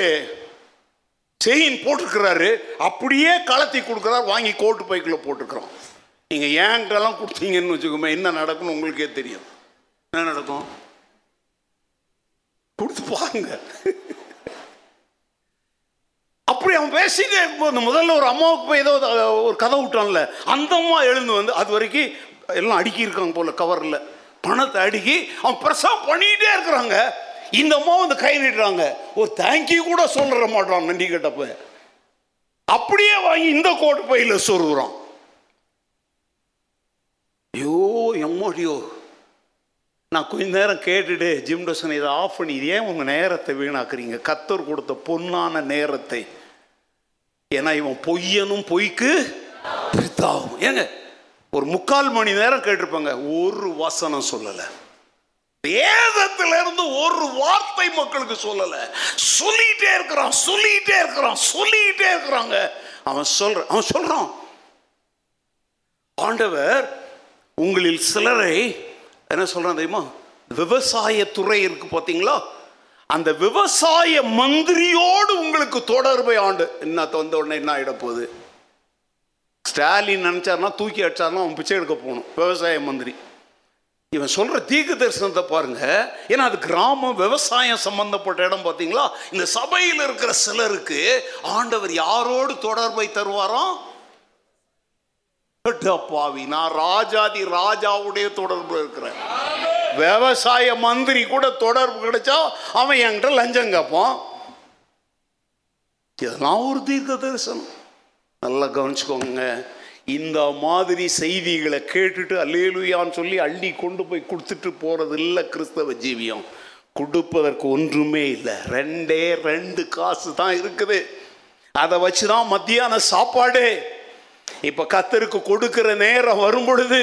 செயின் போட்டிருக்கிறாரு அப்படியே கலத்தி கொடுக்குறாரு வாங்கி கோட்டு பைக்கில் போட்டுக்கிறோம் நீங்கள் ஏங்கெல்லாம் கொடுத்தீங்கன்னு வச்சுக்கோமே என்ன நடக்கும்னு உங்களுக்கே தெரியும். என்ன நடக்கும்? கொடுத்து பாருங்க அப்படி அவன் பேசிட்டு இருக்கும்போது முதல்ல ஒரு அம்மாவுக்கு போய் ஏதோ ஒரு கதை விட்டான்ல அந்த அம்மா எழுந்து வந்து அது வரைக்கும் எல்லாம் அடுக்கி இருக்காங்க போல கவரில் பணத்தை அடுக்கி அவன் பிரசவம் பண்ணிக்கிட்டே இருக்கிறாங்க. இந்த அம்மா வந்து கை நீட்டுறாங்க. ஒரு தேங்க்யூ கூட சொல்லிட மாட்டான் நன்றி கேட்டப்ப. அப்படியே வாங்கி இந்த கோட்டு பையில சொருகுறான். ஐயோ எம்மாடியோ. நான் கொஞ்ச நேரம் கேட்டுட்டு ஜிம் டோசன் இதை ஆஃப் பண்ணி இது ஏன் உங்கள் நேரத்தை வீணாக்குறீங்க? கத்தர் கொடுத்த பொன்னான நேரத்தை. ஏன்னா இவன் பொய்யனும் பொய்க்கு பித்தாகும் ஏங்க ஒரு முக்கால் மணி நேரம் கேட்டிருப்பாங்க ஒரு வசனம் சொல்லலை. வேதத்திலிருந்து ஒரு வார்த்தை மக்களுக்கு சொல்லல. சொல்லிட்டே இருக்கிறான் சொல்லிட்டே இருக்கிறான் சொல்லிட்டே இருக்கிறாங்க. அவன் சொல்ற அவன் சொல்றான். ஆண்டவர் உங்களில் சிலரை என்ன சொல்கிறேன் தெரியுமா? விவசாயத்துறை இருக்கு பார்த்தீங்களா? அந்த விவசாய மந்திரியோடு உங்களுக்கு தொடர்பை ஆண்டு. என்ன தந்த உடனே என்ன ஆகிடப்போகுது போகுது? ஸ்டாலின் நினச்சாருன்னா தூக்கி அடிச்சாருன்னா அவன் பிச்சை எடுக்க போகணும். விவசாய மந்திரி. இவன் சொல்கிற தீக்கு தரிசனத்தை பாருங்க. ஏன்னா அது கிராமம் விவசாயம் சம்பந்தப்பட்ட இடம் பார்த்தீங்களா? இந்த சபையில் இருக்கிற சிலருக்கு ஆண்டவர் யாரோடு தொடர்பை தருவாராம்? பாவி நான் ராஜாதி ராஜாவுடைய தொடர்பு இருக்கிறேன் விவசாய மந்திரி கூட தொடர்பு கிடைச்சா அவன் என்கிட்ட லஞ்சம் கேட்பான் இதெல்லாம் ஒரு தீர்க்க தரிசனம். நல்லா கவனிச்சுக்கோங்க. இந்த மாதிரி செய்திகளை கேட்டுட்டு அல்லேலுயான்னு சொல்லி அள்ளி கொண்டு போய் கொடுத்துட்டு போறது இல்லை கிறிஸ்தவ ஜீவியம். கொடுப்பதற்கு ஒன்றுமே இல்லை. ரெண்டே ரெண்டு காசு தான் இருக்குது. அதை வச்சு தான் மத்தியான சாப்பாடு. இப்போ கத்தருக்கு கொடுக்கிற நேரம் வரும் பொழுது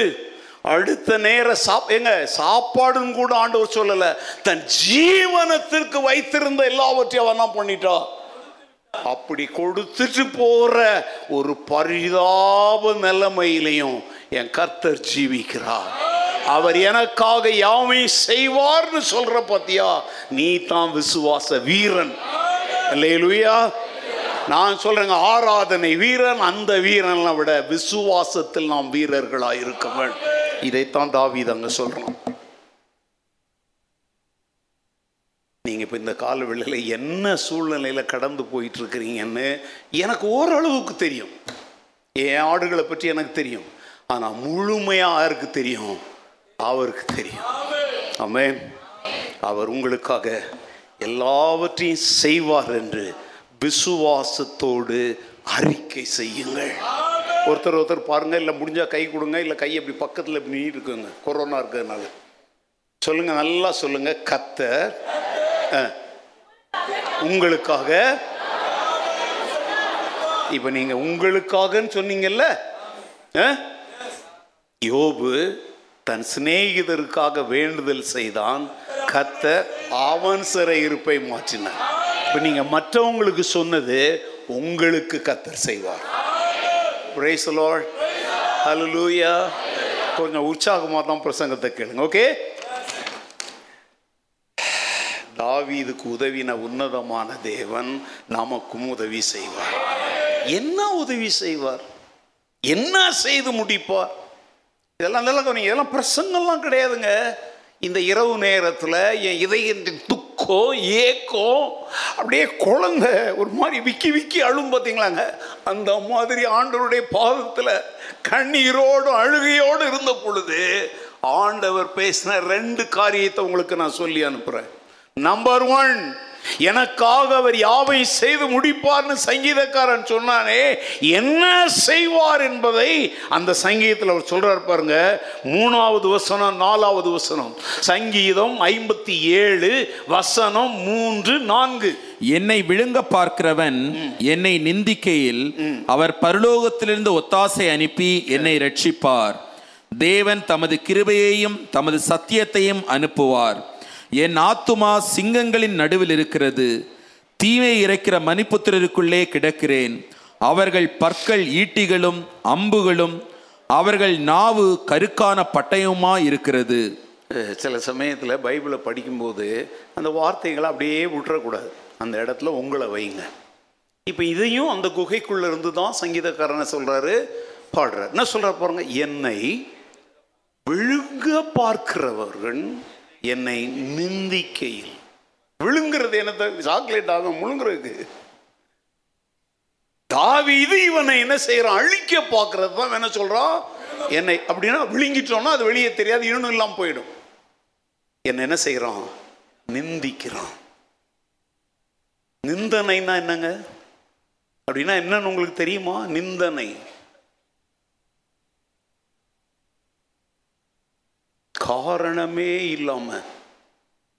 அடுத்த நேரம் சாப் எங்க சாப்பாடுன்னு கூட ஆண்டவர் சொல்லலை. தன் ஜீவனத்திற்கு வைத்திருந்த எல்லாவற்றையும் அவன் என்ன பண்ணிட்டா அப்படி கொடுத்துட்டு போற ஒரு பரிதாப நிலைமையிலையும் என் கர்த்தர் ஜீவிக்கிறார். அவர் எனக்காக யாவை செய்வார்னு சொல்ற பத்தியா? நீ தான் விசுவாச வீரன். இல்லையா நான் சொல்றேங்க ஆராதனை வீரன் அந்த வீரனை விட விசுவாசத்தில் நாம் வீரர்களா இருக்க வேண்டும். இதைத்தான் தாவீது அங்க சொல்றோம் நீங்க இப்ப இந்த கால வேளையில என்ன சூழ்நிலையில கடந்து போயிட்டு இருக்கிறீங்கன்னு எனக்கு ஓரளவுக்கு தெரியும். என் ஆடுகளை பற்றி எனக்கு தெரியும். ஆனா முழுமையா யாருக்கு தெரியும்? அவருக்கு தெரியும். ஆமென். அவர் உங்களுக்காக எல்லாவற்றையும் செய்வார் என்று விசுவாசத்தோடு அறிக்கை செய்யுங்கள். ஒருத்தர் ஒருத்தர் பாருங்க இல்லை முடிஞ்சால் கை கொடுங்க இல்லை கை அப்படி பக்கத்தில் இப்படி நீட்டு இருக்குங்க கொரோனா இருக்கிறதுனால. சொல்லுங்க நல்லா சொல்லுங்க. கத்தர் உங்களுக்காக. இப்போ நீங்க உங்களுக்காகன்னு சொன்னீங்கல்ல யோபு தன் சிநேகிதருக்காக வேண்டுதல் செய்தான் கத்தர் அவன் சிறை இருப்பை மாற்றினான் இப்போ நீங்க மற்றவங்களுக்கு சொன்னது உங்களுக்கு கத்தர் செய்வார். கொஞ்சம் உற்சாகமாக தான் பிரசங்கத்தை கேளுங்க ஓகே தாவீதுக்கு உதவின உன்னதமான தேவன் நமக்கும் உதவி செய்வார். என்ன உதவி செய்வார்? என்ன செய்து முடிப்பார்? இதெல்லாம் நல்லா கவனிங்க இதெல்லாம் பிரசங்கம்லாம் கிடையாதுங்க. இந்த இரவு நேரத்தில் என் இதயத்தின் துக்கம் ஏக்கம் அப்படியே குழந்தை ஒரு மாதிரி விக்கி விக்கி அழும் பார்த்தீங்களாங்க. அந்த மாதிரி ஆண்டவருடைய பாதத்தில் கண்ணீரோடு அழுகையோடு இருந்த பொழுது ஆண்டவர் பேசின ரெண்டு காரியத்தை உங்களுக்கு நான் சொல்லி அனுப்புகிறேன் நம்பர் ஒன் எனக்காக அவர் யாவை செய்து முடிப்பார்னு சங்கீதக்காரன் சொன்னானே என்ன செய்வார் என்பதை அந்த சங்கீதத்தில் அவர் சொல்றார் பாருங்க. மூணாவது வசனம் நாலாவது வசனம். சங்கீதம் ஐம்பத்தி ஏழு வசனம் மூன்று நான்கு. என்னை விழுங்க பார்க்கிறவன் என்னை நிந்திக்கையில் அவர் பரலோகத்திலிருந்து ஒத்தாசை அனுப்பி என்னை ரட்சிப்பார். தேவன் தமது கிருபையையும் தமது சத்தியத்தையும் அனுப்புவார். என் ஆத்துமா சிங்கங்களின் நடுவில் இருக்கிறது. தீமை இறைக்கிற மணிப்புத்திரருக்குள்ளே கிடக்கிறேன். அவர்கள் பற்கள் ஈட்டிகளும் அம்புகளும் அவர்கள் நாவு கருக்கான பட்டயமா இருக்கிறது. சில சமயத்தில் பைபிளை படிக்கும்போது அந்த வார்த்தைகளை அப்படியே விட்டுறக்கூடாது. அந்த இடத்துல உங்களை வைங்க. இப்போ இதையும் அந்த குகைக்குள்ளே இருந்து தான் சங்கீதக்காரனை சொல்கிறாரு பாடுறார். என்ன சொல்கிறார் பாருங்க? என்னை விழுங்க பார்க்கிறவர்கள் என்னை நிந்திக்கையில். விழுங்கிறது என்னத்தை? சாக்லேட் ஆகும் முழுங்குறதுக்கு. இது இவனை என்ன செய்யறான்? அழிக்க பார்க்கறது தான் என்ன சொல்றான்? என்னை அப்படின்னா விழுங்கிட்டோம்னா அது வெளியே தெரியாது இன்னும் இல்லாம போயிடும். என்ன என்ன செய்யறான்? நிந்திக்கிறான். நிந்தனைனா என்னங்க? அப்படின்னா என்னன்னு உங்களுக்கு தெரியுமா? நிந்தனை. காரணமே இல்லாமல்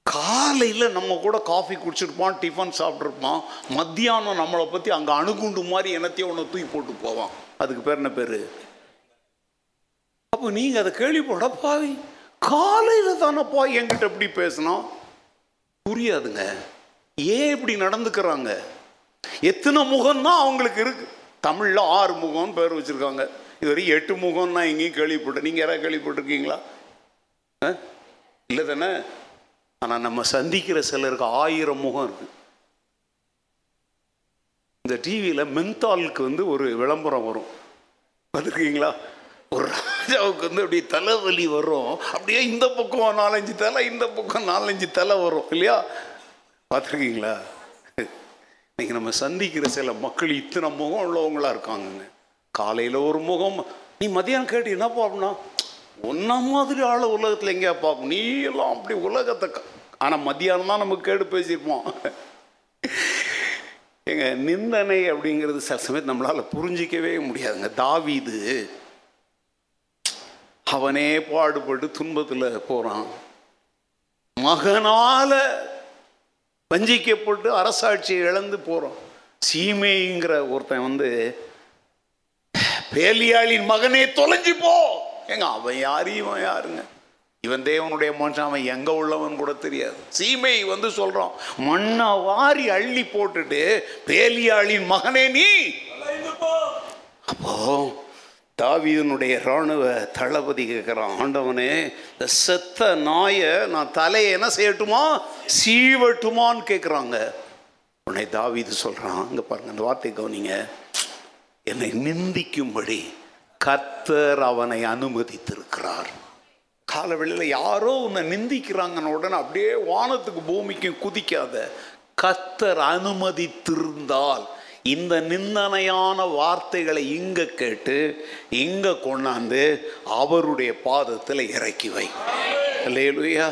காலையில் நம்ம கூட காஃபி குடிச்சிருப்போம் டிஃபன் சாப்பிட்ருப்போம் மத்தியானம் நம்மளை பற்றி அங்கே அணுகுண்டு மாதிரி என்னத்தையும் ஒன்று தூக்கி போட்டு போவான். அதுக்கு பேர் என்ன பேர்? அப்போ நீங்கள் அதை கேள்விப்பட பாவி. காலையில் தானப்பா என்கிட்ட எப்படி பேசணும் புரியாதுங்க. ஏன் இப்படி நடந்துக்கிறாங்க? எத்தனை முகம்தான் அவங்களுக்கு இருக்கு. தமிழில் ஆறு முகம்னு பேர் வச்சுருக்காங்க. இதுவரை எட்டு முகம்னா நான் எங்கேயும் கேள்விப்பட்டேன் நீங்கள் யாராவது கேள்விப்பட்டிருக்கீங்களா? இல்லை தானே ஆனால் நம்ம சந்திக்கிற சிலருக்கு ஆயிரம் முகம் இருக்கு. இந்த டிவியில் மென்தாலுக்கு வந்து ஒரு விளம்பரம் வரும். பார்த்துருக்கீங்களா? ஒரு ராஜாவுக்கு வந்து அப்படியே தலைவலி வரும். அப்படியே இந்த பக்கம் நாலஞ்சு தலை இந்த பக்கம் நாலஞ்சு தலை வரும் இல்லையா? பார்த்துருக்கீங்களா? இன்னைக்கு நம்ம சந்திக்கிற சில மக்கள் இத்தனை முகம் உள்ளவங்களா இருக்காங்கங்க. காலையில் ஒரு முகம் நீ மதியானம் கேட்டு என்னப்பா அப்படின்னா? ஒன்ன மாதிரி ஆள் உலகத்தில் எங்கேயா பார்க்கும் நீ எல்லாம் அப்படி உலகத்தை ஆனால் மத்தியானம் தான் நம்ம கேடு பேசியிருப்போம். எங்க நிந்தனை அப்படிங்கிறது சில சமயத்து நம்மளால புரிஞ்சிக்கவே முடியாதுங்க. தாவிது அவனே பாடுபட்டு துன்பத்தில் போறான். மகனால வஞ்சிக்கப்பட்டு அரசாட்சியை இழந்து போறான். சீமைங்கிற ஒருத்தன் வந்து பேலியாளின் மகனே தொலைஞ்சு போ! ஏங்க அவன் யாரு இவன் யாருங்க? இவன் தேவனுடைய மனுஷன் அவன் எங்க உள்ளவன் கூட தெரியாது. சீமை வந்து சொல்றான் மண்ணை வாரி அள்ளி போட்டுட்டு பேலியாளின் மகனே நீ. அப்போ தாவீதனுடைய இராணுவ தளபதி கேட்குறான் ஆண்டவனே இந்த செத்த நாயை நான் தலையை என்ன செய்யட்டுமா? சீவட்டுமான்னு கேட்குறாங்க உன்னை தாவிது சொல்கிறான் அங்கே பாருங்க அந்த வார்த்தை கவனிங்க. என்னை நிந்திக்கும்படி கர்த்தர் அவனை அனுமதித்திருக்கிறார். காலவெளியில் யாரோ உன்னை நிந்திக்கிறாங்கன்னு உடனே அப்படியே வானத்துக்கு பூமிக்கும் குதிக்காத. கர்த்தர் அனுமதித்திருந்தால் இந்த நிந்தனையான வார்த்தைகளை இங்க கேட்டு இங்க கொண்டாந்து அவருடைய பாதத்தில் இறக்கி வை. இல்லையா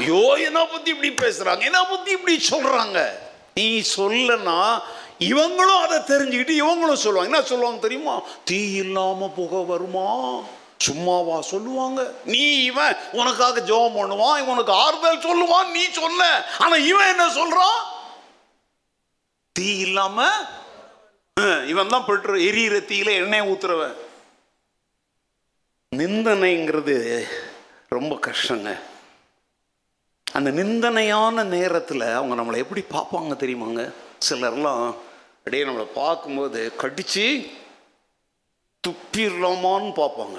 யோ என்ன பற்றி இப்படி பேசுறாங்க? என்ன பற்றி இப்படி சொல்றாங்க? நீ சொல்லனா இவங்களும் அதை தெரிஞ்சுக்கிட்டு இவங்களும் சொல்லுவாங்க. என்ன சொல்லுவாங்க தெரியுமா? தீ இல்லாம புகை வருமா? சும்மாவா சொல்லுவாங்க. நீ இவன் உனக்காக ஜெபம் பண்ணுவான் இவனுக்கு ஆறுதல் சொல்லுவான் நீ சொன்ன ஆனா இவன் என்ன சொல்றான்? தீ இல்லாம இவன் தான் பெட்ரோ எரியிற தீயில எண்ணெய் ஊத்துறவன். நிந்தனைங்கிறது ரொம்ப கஷ்டங்க. அந்த நிந்தனையான நேரத்தில் அவங்க நம்மளை எப்படி பார்ப்பாங்க தெரியுமாங்க? சிலர்லாம் அப்படியே நம்மளை பார்க்கும்போது கடித்து துப்பிடலாமான்னு பார்ப்பாங்க.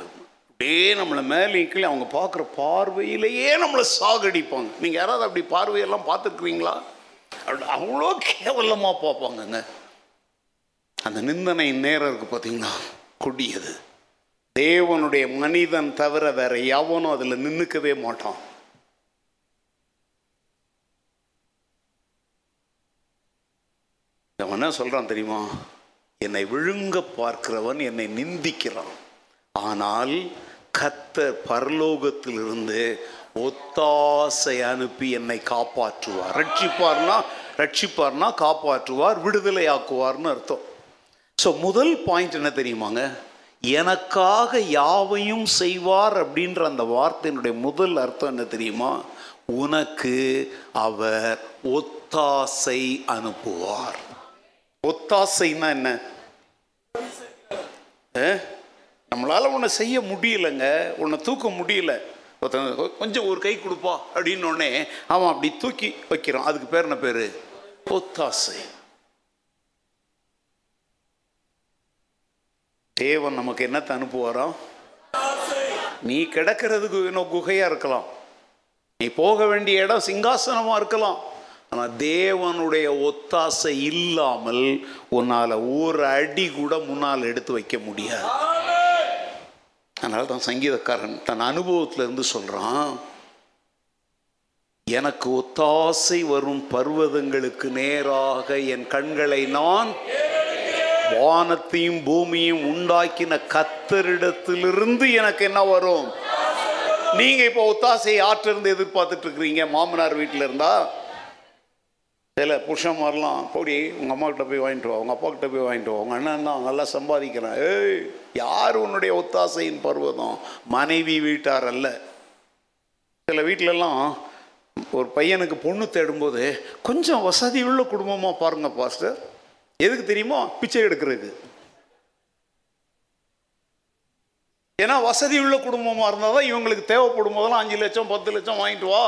அப்படியே நம்மளை மேலே கீழே அவங்க பார்க்குற பார்வையிலேயே நம்மளை சாகடிப்பாங்க. நீங்கள் யாராவது அப்படி பார்வையெல்லாம் பார்த்துருக்குறீங்களா அவ்வளோ கேவலமாக பார்ப்பாங்கங்க. அந்த நிந்தனை நேரம் இருக்குது பார்த்தீங்கன்னா கொடியது. தேவனுடைய மனிதன் தவிர வேற எவனும் அதில் நின்றுக்கவே மாட்டான். அவன் என்ன சொல்கிறான் தெரியுமா? என்னை விழுங்க பார்க்கிறவன் என்னை நிந்திக்கிறான். ஆனால் கத்தர் பரலோகத்திலிருந்து ஒத்தாசை அனுப்பி என்னை காப்பாற்றுவார். ரட்சிப்பார்னா ரட்சிப்பார்னா காப்பாற்றுவார் விடுதலையாக்குவார்னு அர்த்தம். ஸோ முதல் பாயிண்ட் என்ன தெரியுமாங்க? எனக்காக யாவையும் செய்வார் அப்படின்ற அந்த வார்த்தையினுடைய முதல் அர்த்தம் என்ன தெரியுமா? உனக்கு அவர் ஒத்தாசை அனுப்புவார். ஒத்தாசைன்னா என்ன? ஆ? நம்மளால உன்னை செய்ய முடியலங்க. உன்னை தூக்க முடியல. ஒருத்தன் கொஞ்சம் ஒரு கை கொடுப்பா அப்படின்னு அவன் அப்படி தூக்கி வைக்கிறான். அதுக்கு பேர் என்ன பேரு? ஒத்தாசை. தேவன் நமக்கு என்னத்தை அனுப்புவாராம் நீ கிடக்கிறதுக்கு இன்னும் குகையா இருக்கலாம். நீ போக வேண்டிய இடம் சிங்காசனமா இருக்கலாம். ஆனால் தேவனுடைய ஒத்தாசை இல்லாமல் உன்னால் ஒரு அடி கூட முன்னால் எடுத்து வைக்க முடியாது. அதனால தான் சங்கீதக்காரன் தன் அனுபவத்திலிருந்து சொல்கிறான் எனக்கு ஒத்தாசை வரும் பர்வதங்களுக்கு நேராக என் கண்களை நான் வானத்தையும் பூமியும் உண்டாக்கின கத்தரிடத்திலிருந்து எனக்கு என்ன வரும்? நீங்க இப்போ ஒத்தாசை ஆற்றிருந்து எதிர்பார்த்துட்டு இருக்கிறீங்க மாமனார் வீட்டில் இருந்தால் சில புருஷன்மாரெலாம் போடி உங்கள் அம்மாக்கிட்ட போய் வாங்கிட்டு வா உங்கள் அப்பாக்கிட்ட போய் வாங்கிட்டு வா உங்கள் அண்ணன் தான் நல்லா சம்பாதிக்கிறான். ஏய் யார் உன்னுடைய ஒத்தாசையின் பருவதம்? மனைவி வீட்டார் அல்ல. சில வீட்டிலலாம் ஒரு பையனுக்கு பொண்ணு தேடும்போது கொஞ்சம் வசதி உள்ள குடும்பமாக பாருங்கள் பாஸ்டர். எதுக்கு தெரியுமா? பிச்சை எடுக்கிறதுக்கு. ஏன்னா வசதி உள்ள குடும்பமாக இருந்தால் தான் இவங்களுக்கு தேவைப்படும். போதெல்லாம் அஞ்சு லட்சம் பத்து லட்சம் வாங்கிட்டு வா.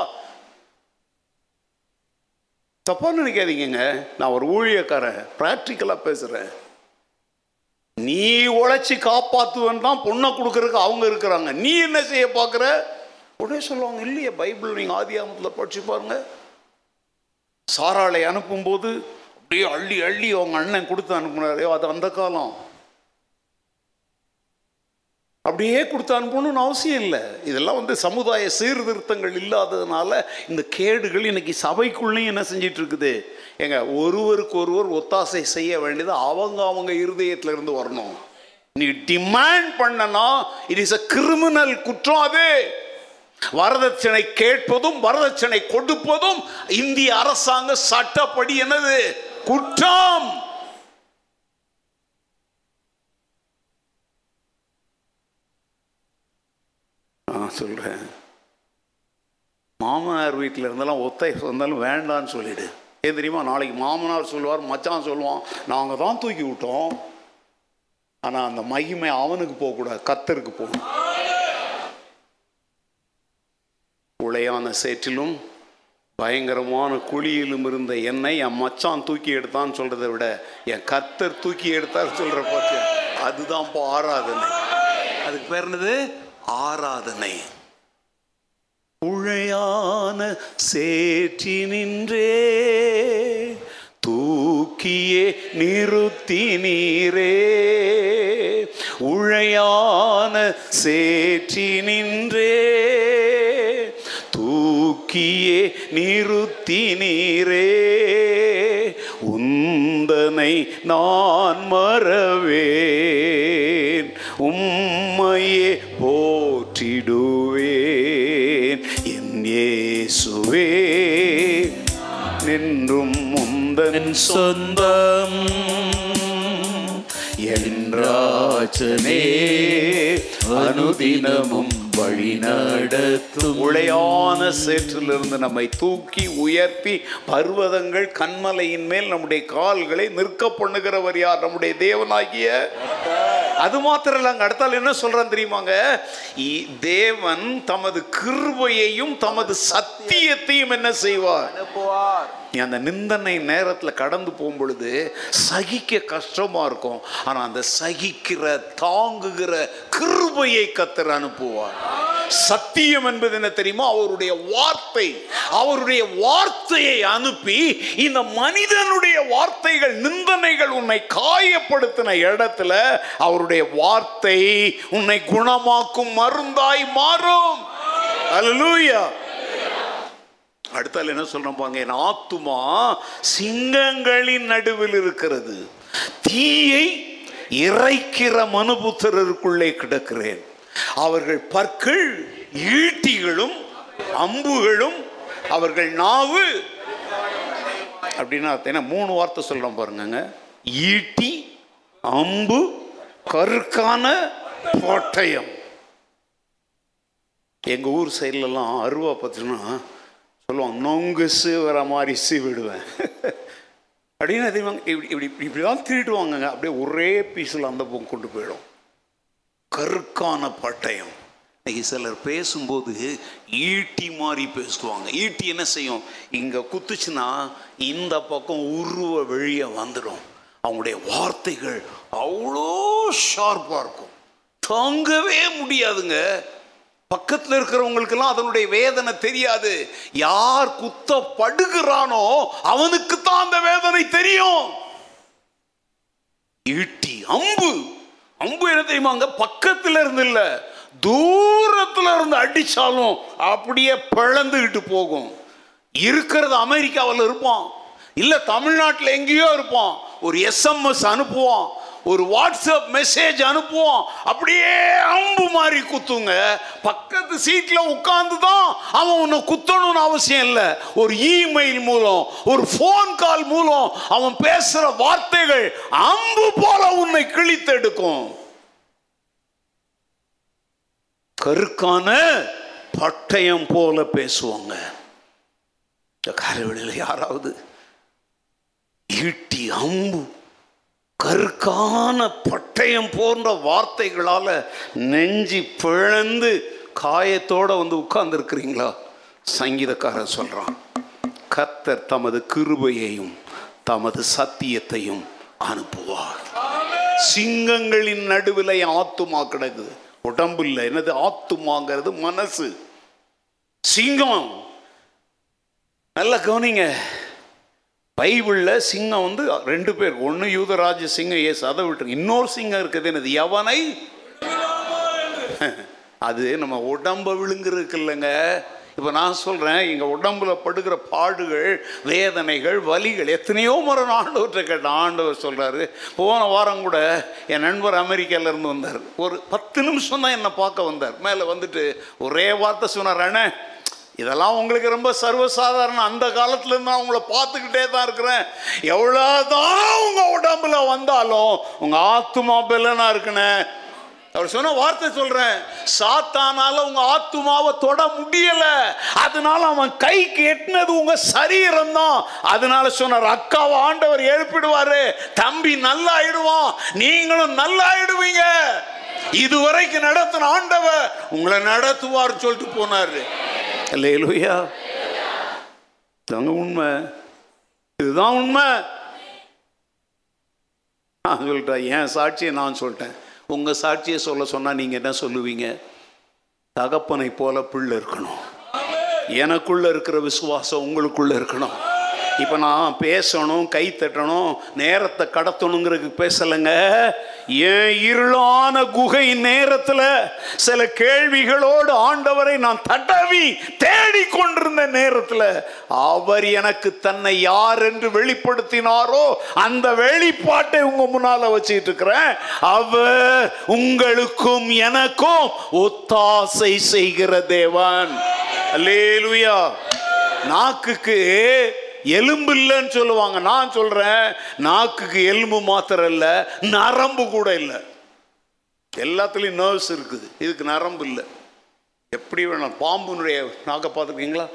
தப்பாக நினைக்காதீங்க நான் ஒரு ஊழியக்காரன். ப்ராக்டிக்கலாக பேசுகிறேன் நீ உழைச்சி காப்பாற்றுவன் தான் பொண்ணை கொடுக்கறதுக்கு அவங்க இருக்கிறாங்க. நீ என்ன செய்ய பார்க்குற? உடனே சொல்லுவாங்க இல்லையே பைபிள் நீங்கள் ஆதி ஆமத்தில் படிச்சு பாருங்க. சாராளை அனுப்பும்போது அப்படியே அள்ளி அள்ளி அவங்க அண்ணன் கொடுத்து அனுப்புனாரையோ அது அந்த காலம். அப்படியே கொடுத்து அனுப்பணும்னு அவசியம் இல்லை. இதெல்லாம் வந்து சமுதாய சீர்திருத்தங்கள் இல்லாததுனால இந்த கேடுகள் இன்னைக்கு சபைக்குள்ளேயும் என்ன செஞ்சிட்டு இருக்குது ஏங்க ஒருவருக்கு ஒருவர் ஒத்தாசை செய்ய வேண்டியது அவங்க அவங்க இருதயத்துல இருந்து வரணும். நீ டிமாண்ட் பண்ணனா இட் இஸ் அ கிரிமினல் குற்றம் அது. வரதட்சணை கேட்பதும் வரதட்சணை கொடுப்பதும் இந்திய அரசாங்க சட்டப்படி என்னது? குற்றம். நான் சொல்கிறேன் மாமனார் வீட்டில் இருந்தாலும் ஒத்தை வந்தாலும் வேண்டான்னு சொல்லிவிடு ஏன் தெரியுமா? நாளைக்கு மாமனார் சொல்லுவார் மச்சான் சொல்லுவான். நாங்கள் தான் தூக்கி விட்டோம். ஆனால் அந்த மகிமை அவனுக்கு போகக்கூடாது கத்தருக்கு போகணும். உளையான சேற்றிலும் பயங்கரமான குழியிலும் இருந்த என்னை என் மச்சான் தூக்கி எடுத்தான்னு சொல்கிறத விட என் கத்தர் தூக்கி எடுத்தார் சொல்கிற பார்த்து அதுதான் இப்போ ஆறாதுன்னு அதுக்கு பேர் என்னது? ஆராதனை. உழையான சேற்றி நின்றே தூக்கியே நிறுத்தி நீரே. உழையான சேற்றி நின்றே தூக்கியே நிறுத்தி நீரே. உந்தனை நான் இயேசுவே நின்றும் முந்தன் சொந்தம் என்றாச்சனே. அனுதினமும் வழி நடத்தும். உளையான சேற்றிலிருந்து நம்மை தூக்கி உயர்த்தி பர்வதங்கள் கண்மலையின் மேல் நம்முடைய கால்களை நிற்க பண்ணுகிறவர் யார்? நம்முடைய தேவனாகிய அது மாத்திரம் இல்லைங்க அடுத்தால் என்ன சொல்கிறான் தெரியுமாங்க? தேவன் தமது கிருபையையும் தமது சத்தியத்தையும் என்ன செய்வார்? அனுப்புவார். நீ அந்த நிந்தனை நேரத்தில் கடந்து போகும்பொழுது சகிக்க கஷ்டமா இருக்கும். ஆனால் அந்த சகிக்கிற தாங்குகிற கிருபையை கத்தர் அனுப்புவார். சத்தியம் என்பது என்ன தெரியுமா? அவருடைய வார்த்தை. அவருடைய வார்த்தையை அனுப்பி இந்த மனிதனுடைய வார்த்தைகள் நிந்தனைகள் உன்னை காயப்படுத்தின இடத்துல அவருடைய வார்த்தை உன்னை குணமாக்கும் மருந்தாய் மாறும். அலலூயா அடுத்தால் என்ன சொல்கிறோம் பாங்க என் ஆத்துமா சிங்கங்களின் நடுவில் இருக்கிறது. தீயை இறைக்கிற மனுபுத்திரருக்குள்ளே கிடக்கிறேன். அவர்கள் பற்கள் ஈட்டிகளும் அம்புகளும் அவர்கள் நாவு. அப்படின்னா என்ன மூணு வார்த்தை சொல்கிறோம் பாருங்கங்க. ஈட்டி அம்பு கருக்கான பட்டயம் எங்கள் ஊர் சைட்லலாம் அருவா பார்த்தீங்கன்னா சொல்லுவாங்க நொங்கு சீவர மாதிரி சீவிடுவேன். [laughs] அப்படின்னு அதே இப்படி இப்படி இப்படி இப்படி தான் அப்படியே ஒரே பீஸில் அந்த பக்கம் கொண்டு போயிடும். கருக்கான பட்டயம். இன்னைக்கு சிலர் பேசும்போது ஈட்டி மாதிரி பேசுவாங்க. ஈட்டி என்ன செய்யும்? இங்கே குத்துச்சுன்னா இந்த பக்கம் உருவ வெளியே வந்துடும். அவங்களுடைய வார்த்தைகள் அவ்வளோ ஷார்ப்பாக இருக்கும். தாங்கவே முடியாதுங்க. பக்கத்தில் இருக்கிறவங்களுக்கெல்லாம் அதனுடைய வேதனை தெரியாது. யார் குத்தப்படுகிறானோ அவனுக்கு தான் அந்த வேதனை தெரியும். ஈட்டி அம்பு. அம்பு என்ன தெரியுமாங்க பக்கத்துல இருந்து இல்ல. தூரத்துல இருந்து அடிச்சாலும் அப்படியே பிளந்துக்கிட்டு போகும். இருக்கிறது அமெரிக்காவில் இருப்பான். இல்ல தமிழ்நாட்டில் எங்கேயோ இருப்பான். ஒரு எஸ்எம்எஸ் அனுப்புவான். ஒரு வாட்ஸ்அப் மெசேஜ் அனுப்புவோம். அப்படியே அம்பு மாதிரி குத்துங்க. பக்கத்து சீட்டில் உட்காந்து தான் அவன் உன்னை குத்தணும்னு அவசியம் இல்லை. ஒரு இமெயில் மூலம் ஒரு ஃபோன் கால் மூலம் அவன் பேசுகிற வார்த்தைகள் அம்பு போல உன்னை கிழித்தெடுக்கும். கருக்கான பட்டயம் போல பேசுவாங்க. இந்த காலவெளியில் யாராவது ஈட்டி அம்பு கருக்கான பட்டயம் போன்ற வார்த்தைகளால் நெஞ்சி பிழந்து காயத்தோட வந்து உட்கார்ந்துருக்கிறீங்களா? சங்கீதக்காரன் சொல்கிறான் கத்தர் தமது கிருபையையும் தமது சத்தியத்தையும் அனுப்புவார். சிங்கங்களின் நடுவில் ஆத்துமா கிடக்குது. உடம்பு இல்லை. என்னது? ஆத்துமாங்கிறது மனசு. சிங்கம். நல்லா கவனிங்க. பைபிளில் சிங்கம் வந்து ரெண்டு பேர் ஒன்று யூதராஜ சிங்கம் ஏசு அதை விட்டுருக்கு இன்னொரு சிங்கம் இருக்குது என்னது எவனை? [laughs] அது நம்ம உடம்ப விழுங்குறதுக்கு இல்லைங்க. இப்போ நான் சொல்கிறேன் எங்கள் உடம்புல படுகிற பாடுகள் வேதனைகள் வலிகள் எத்தனையோ முறை ஆண்டவர்கிட்ட கேட்டேன். ஆண்டவர் சொல்கிறாரு போன வாரம் கூட என் நண்பர் அமெரிக்காவிலேருந்து வந்தார். ஒரு பத்து நிமிஷம் தான் என்னை பார்க்க வந்தார். மேலே வந்துட்டு ஒரே வார்த்தை சொன்னார் அண்ணே இதெல்லாம் உங்களுக்கு ரொம்ப சர்வசாதாரணம் அந்த காலத்துலேருந்து நான் உங்களை பார்த்துக்கிட்டே தான் இருக்கிறேன். எவ்வளோதான் உங்கள் உடம்புல வந்தாலும் உங்கள் ஆத்துமா பெல்லனா இருக்கணும் அவர் சொன்ன வார்த்தை சொல்றேன். சாத்தானால உங்க ஆத்துமாவை தொட முடியல. அதனால அவன் கைக்கு எட்டினது உங்க சரீரம் தான். அதனால சொன்னார் அக்காவை ஆண்டவர் எழுப்பிடுவாரு. தம்பி நல்லா ஆயிடுவான் நீங்களும் நல்லா ஆயிடுவீங்க இதுவரைக்கும் நடத்தின ஆண்டவர் உங்களை நடத்துவார் சொல்லிட்டு போனாரு. லேலுயா தாங்க உண்மை. இதுதான் உண்மை. நான் சொல்லிட்டேன் என் சாட்சியை நான் சொல்லிட்டேன். உங்கள் சாட்சியை சொல்ல சொன்னால் நீங்கள் என்ன சொல்லுவீங்க? தகப்பனை போல பிள்ளை இருக்கணும். எனக்குள்ள இருக்கிற விசுவாசம் உங்களுக்குள்ள இருக்கணும். இப்போ நான் பேசணும் கை தட்டணும் நேரத்தை கடத்தணுங்கிறதுக்கு பேசலைங்க. என் இருளான குகை நேரத்தில் சில கேள்விகளோடு ஆண்டவரை நான் தடவி தேடி கொண்டிருந்த நேரத்தில் அவர் எனக்கு தன்னை யார் என்று வெளிப்படுத்தினாரோ அந்த வெளிப்பாட்டை உங்க முன்னால வச்சுட்டு இருக்கிறேன் அவர் உங்களுக்கும் எனக்கும் ஒத்தாசை செய்கிற தேவன். அல்லேலுயா. நாக்குக்கு எலும்பு இல்லைன்னு சொல்லுவாங்க. நான் சொல்றேன் நாக்குக்கு எலும்பு மாத்திரம் இல்லை நரம்பு கூட இல்லை. எல்லாத்துலேயும் நர்வ்ஸ் இருக்குது. இதுக்கு நரம்பு இல்லை. எப்படி வேணும் பாம்புனுடைய நாக்கை பார்த்துருக்கீங்களா?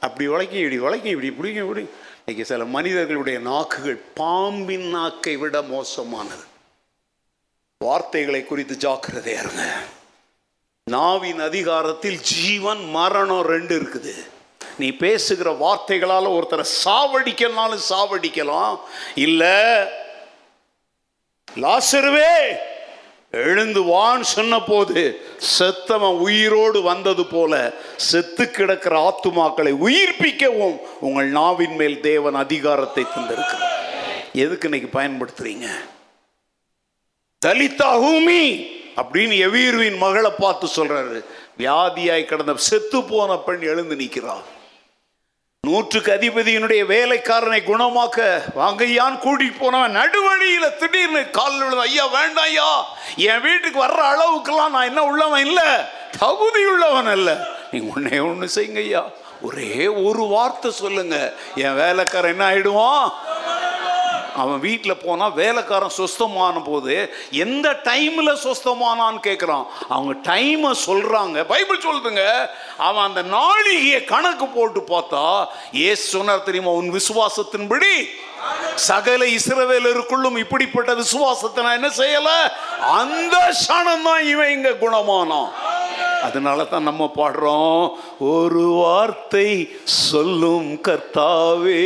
அப்படி உழைக்கும் இப்படி உழைக்கும் இப்படி பிடிக்கும் இப்படி. இன்னைக்கு சில மனிதர்களுடைய நாக்குகள் பாம்பின் நாக்கை விட மோசமானது. வார்த்தைகளை குறித்து ஜாக்கிரதையா இருங்க. நாவின் அதிகாரத்தில் ஜீவன் மரணம் ரெண்டு இருக்குது. நீ பேசுகிற வார்த்தைகளால் ஒருத்தரை சாவடிக்கலனாலும் சாவடிக்கலாம். இல்லை லாசருவே எழுந்து வான்னு சொன்ன போது செத்தவன் உயிரோடு வந்தது போல செத்து கிடக்கிற ஆத்துமாக்களை உயிர்ப்பிக்கவும் உங்கள் நாவின் மேல் தேவன் அதிகாரத்தை தந்திருக்கிறார். எதுக்கு இன்னைக்கு பயன்படுத்துறீங்க? ஹூமி அப்படின்னு எவீர்வின் மகளை பார்த்து சொல்றாரு. வியாதியாய் கிடந்த செத்து போன பெண் எழுந்து நிற்கிறார் நூற்றுக்கு அதிபதியினுடைய வேலைக்காரனை குணமாக்க வாங்கையான் கூட்டிட்டு போனவன் நடுவழியில் திடீர்னு காலில் விழுந்து ஐயா வேண்டாம் ஐயா. என் வீட்டுக்கு வர்ற அளவுக்கெல்லாம் நான் என்ன உள்ளவன் இல்லை. தகுதி உள்ளவன் அல்ல. நீங்கள் ஒன்னே ஒன்று செய்யுங்க ஐயா. ஒரே ஒரு வார்த்தை சொல்லுங்க. என் வேலைக்காரன் என்ன ஆயிடுவான்? அவன் வீட்டில் போனால் வேலைக்காரன் சொஸ்தமான போது எந்த டைமில் சொஸ்தமானான்னு கேட்குறான் அவங்க டைமை சொல்கிறாங்க பைபிள் சொல்லுதுங்க அவன் அந்த நாளிகையை கணக்கு போட்டு பார்த்தா ஏ சொன்னார் தெரியுமா? உன் விசுவாசத்தின்படி சகல இஸ்ரவேலருக்குள்ளும் இப்படிப்பட்ட விசுவாசத்தை நான் என்ன செய்யல? அந்த சனம் தான் இவன் இங்க குணமானான். அதனால தான் நம்ம பாடுறோம் ஒரு வார்த்தை சொல்லும் கர்த்தாவே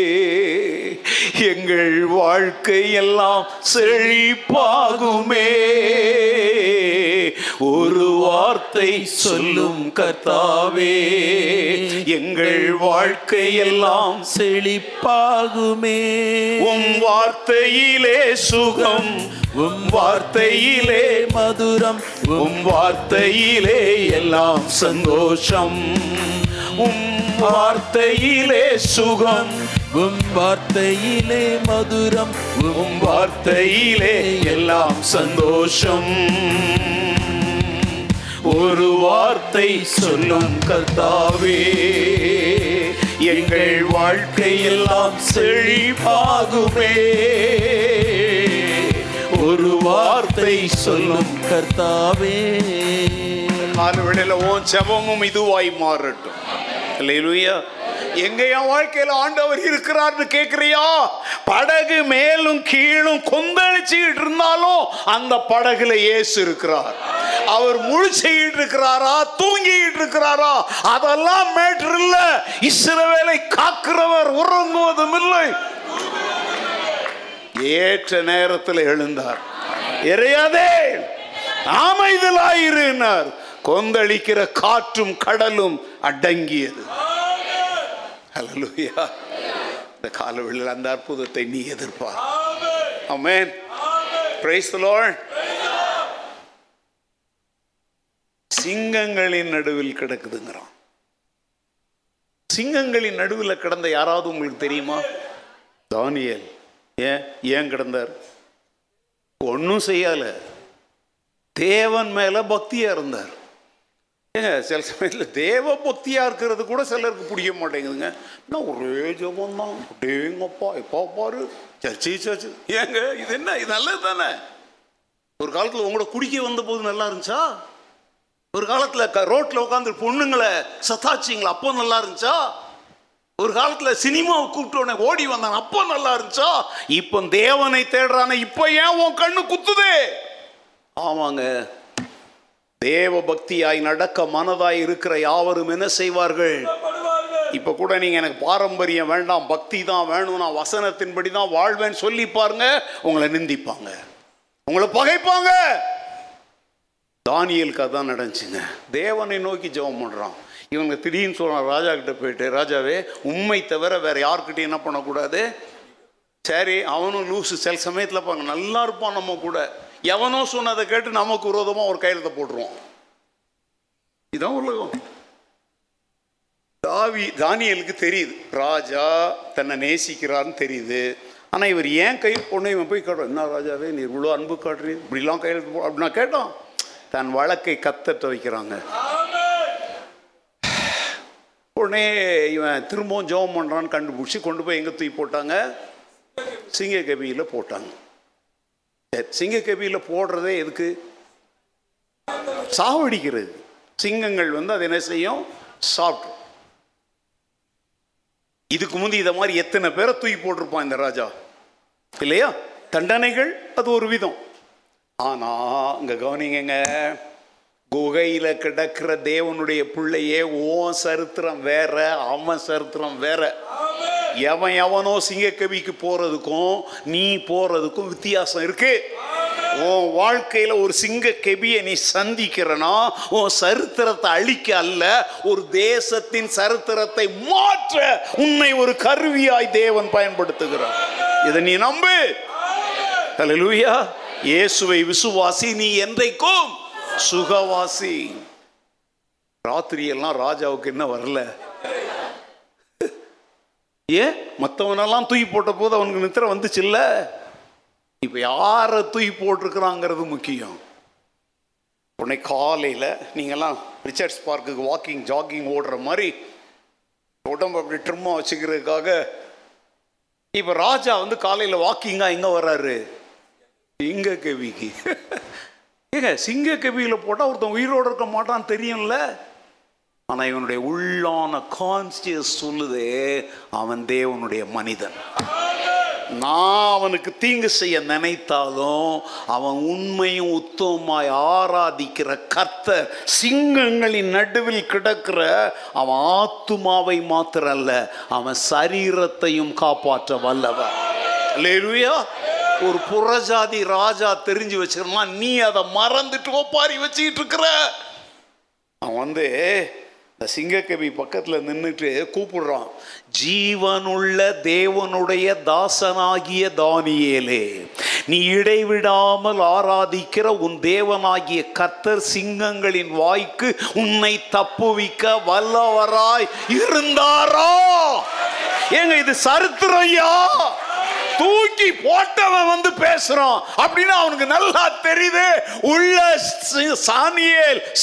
எங்கள் வாழ்க்கை எல்லாம் செழிப்பாகுமே. ஒரு வார்த்தை சொல்லும் கர்த்தாவே எங்கள் வாழ்க்கை எல்லாம் செழிப்பாகுமே. உம் வார்த்தையிலே சுகம் உம் வார்த்தையிலே மதுரம் உம் வார்த்தையிலே எல்லாம் சந்தோஷம். உம் வார்த்தையிலே சுகம் உம் வார்த்தையிலே மதுரம் உம் வார்த்தையிலே எல்லாம் சந்தோஷம். ஒரு வார்த்தை சொல்லும் கர்த்தாவே எங்கள் வாழ்க்கை எல்லாம் செழிப்பாகுமே. ஒரு வார்த்தை சொல்லும் கர்த்தாவே. காலவேளையில உன் செபமும் இதுவாய் மாறட்டும். அல்லேலூயா எங்க என் வாழ்க்கையில ஆண்டவர் இருக்கிறார்னு கேட்குறியா படகு மேலும் கீழும் கொந்தளிச்சுக்கிட்டு இருந்தாலும் அந்த படகுல இயேசு இருக்கிறார். அவர் முழிச்சுக்கிட்டு இருக்கிறாரா? தூங்கிக்கிட்டு இருக்கிறாரா? அதெல்லாம் மேட்டர் இல்ல. இஸ்ரவேலை காக்கிறவர் உறங்குவதும் இல்லை. ஏற்ற நேரத்தில் எழுந்தார். எறையாதே அமைதலாயிருந்தார் கொந்தளிக்கிற காற்றும் கடலும் அடங்கியது. ஹalleluya இந்த காலவெளியில் அந்த அற்புதத்தை நீ praise the lord. சிங்கங்களின் நடுவில் கிடக்குதுங்கிறான். சிங்கங்களின் நடுவில் கிடந்த யாராவது உங்களுக்கு தெரியுமா? தானியேல். ஏன்? ஏன் கிடந்தார்? ஒன்றும் செய்யல தேவன் மேல பக்தியா இருந்தார். ஏங்க சில சமயத்தில் தேவ பக்தியாக இருக்கிறது கூட சிலருக்கு பிடிக்க மாட்டேங்குதுங்க. நான் ஒரே ஜபம் தான் அப்படியேங்கப்பா எப்போ பாரு சர்ச்சி சர்ச்சு ஏங்க இது என்ன? இது நல்லது தானே? ஒரு காலத்தில் உங்களோட குடிக்க வந்த போது நல்லா இருந்துச்சா? ஒரு காலத்தில் க ரோட்டில் உட்காந்து பொண்ணுங்களை சத்தாச்சிங்களா அப்போ நல்லா இருந்துச்சா? ஒரு காலத்தில் சினிமாவை கூப்பிட்டு ஓடி வந்தான் அப்போ நல்லா இருந்துச்சா? இப்போ தேவனை தேடுறானே இப்போ ஏன் உன் கண்ணு குத்துதே? ஆமாங்க. தேவ பக்தியாய் நடக்க மனதாய் இருக்கிற யாவரும் என்ன செய்வார்கள்? இப்ப கூட நீங்க எனக்கு பாரம்பரியம் வேண்டாம் பக்தி தான் வேணும் நான் வசனத்தின்படி தான் வாழ்வேன்னு சொல்லி பாருங்க உங்களை நிந்திப்பாங்க. உங்களை பகைப்பாங்க. தானியலுக்கு அதான் நடந்துச்சுங்க. தேவனை நோக்கி ஜெபம் பண்றான். இவங்க திடீர்னு சொல்றான் ராஜா கிட்ட போயிட்டு ராஜாவே உண்மை தவிர வேற யார்கிட்டயும் என்ன பண்ணக்கூடாது? சரி அவனும் லூசு சில சமயத்தில் பாருங்க நல்லா இருப்பான் நம்ம கூட. எவனோ சொன்னதை கேட்டு நமக்கு விரோதமாக ஒரு கையெழுத்தை போட்டுருவோம் இதான் உலகம். தாவி தானியலுக்கு தெரியுது. ராஜா தன்னை நேசிக்கிறான்னு தெரியுது. ஆனால் இவர் ஏன் கை பொண்ணு இவன் போய் கேட்டோம் என்ன ராஜாவே நீ இவ்வளோ அன்பு காட்டுறீங்க இப்படிலாம் கையெழுத்து போ அப்படின்னா கேட்டோம் தன் வழக்கை கத்தட்ட வைக்கிறாங்க உடனே இவன் திரும்பவும் ஜெபம் பண்ணுறான்னு கண்டுபிடிச்சி கொண்டு போய் எங்கே தூக்கி போட்டாங்க? சிங்க கவியில் போட்டாங்க. சிங்கக்கவியில் சிங்க போடுறதே எதுக்கு? சாவடிக்கிறது சிங்கங்கள் வந்து அதை என்ன செய்யும்? சாப்பிட்டு இதுக்கு முந்தி இதை மாதிரி எத்தனை பேரை தூக்கி போட்டிருப்பான் இந்த ராஜா? இல்லையா? தண்டனைகள் அது ஒரு விதம். ஆனா இங்க கவனிங்க குகையில கிடக்கிற தேவனுடைய பிள்ளையே ஓ சரித்திரம் வேற அவன் சரித்திரம் வேற. எவன் எவனோ சிங்கக்கவிக்கு போகிறதுக்கும் நீ போகிறதுக்கும் வித்தியாசம் இருக்கு. உன் வாழ்க்கையில் ஒரு சிங்க கெபியை நீ சந்திக்கிறனா உன் சரித்திரத்தை அழிக்க அல்ல ஒரு தேசத்தின் சரித்திரத்தை மாற்ற உன்னை ஒரு கருவியாய் தேவன் பயன்படுத்துகிறார். இதை நீ நம்பு. ஹalleluya. இயேசுவை விசுவாசி நீ என்றைக்கும் சுகவாசி. ராத்திரியெல்லாம் ராஜாவுக்கு என்ன வரல? ஏன் மற்றவனெல்லாம் தூக்கி போட்ட போது அவனுக்கு நித்திர வந்துச்சுல்ல? இப்போ யாரை தூக்கி போட்டிருக்கிறாங்கிறது முக்கியம். உடனே காலையில் நீங்கள்லாம் ரிச்சர்ட்ஸ் பார்க்குக்கு வாக்கிங் ஜாகிங் ஓடுற மாதிரி உடம்பு அப்படி ட்ரிம்மாக வச்சுக்கிறதுக்காக இப்போ ராஜா வந்து காலையில் வாக்கிங்காக எங்கே வர்றாரு? சிங்க கவிக்கு [laughs] ஏங்க சிங்க கவியில் போட்டால் ஒருத்தன் உயிரோடு இருக்க மாட்டான்னு தெரியும்ல? ஆனால் இவனுடைய உள்ளான கான்சியஸ் சொல்லுதே அவன் தேவனுடைய மனிதன். நான் அவனுக்கு தீங்கு செய்ய நினைத்தாலும் அவன் உண்மையும் உத்தமமாய் ஆராதிக்கிற கத்த சிங்கங்களின் நடுவில் கிடக்கிற அவன் ஆத்துமாவை மாத்திரம் அல்ல அவன் சரீரத்தையும் காப்பாற்ற வல்லவன். அல்லேலூயா. ஒரு புறஜாதி ராஜா தெரிஞ்சு வச்சிருந்தான் நீ அதை மறந்துட்டு ஒப்பாரி வச்சுக்கிட்டு இருக்கிற. அவன் வந்து சிங்கக்கவி பக்கத்தில் நின்றுட்டு கூப்பிடுறான் ஜீவனுள்ள தேவனுடைய தாசனாகிய தானியேலே நீ இடைவிடாமல் ஆராதிக்கிற உன் தேவனாகிய கத்தர் சிங்கங்களின் வாய்க்கு உன்னை தப்புவிக்க வல்லவராய் இருந்தாரா? ஏங்க இது சரித்திரையா? தூக்கி போட்டவன் வந்து பேசுறான் அப்படின்னு அவனுக்கு நல்லா தெரியுது. உள்ள சி-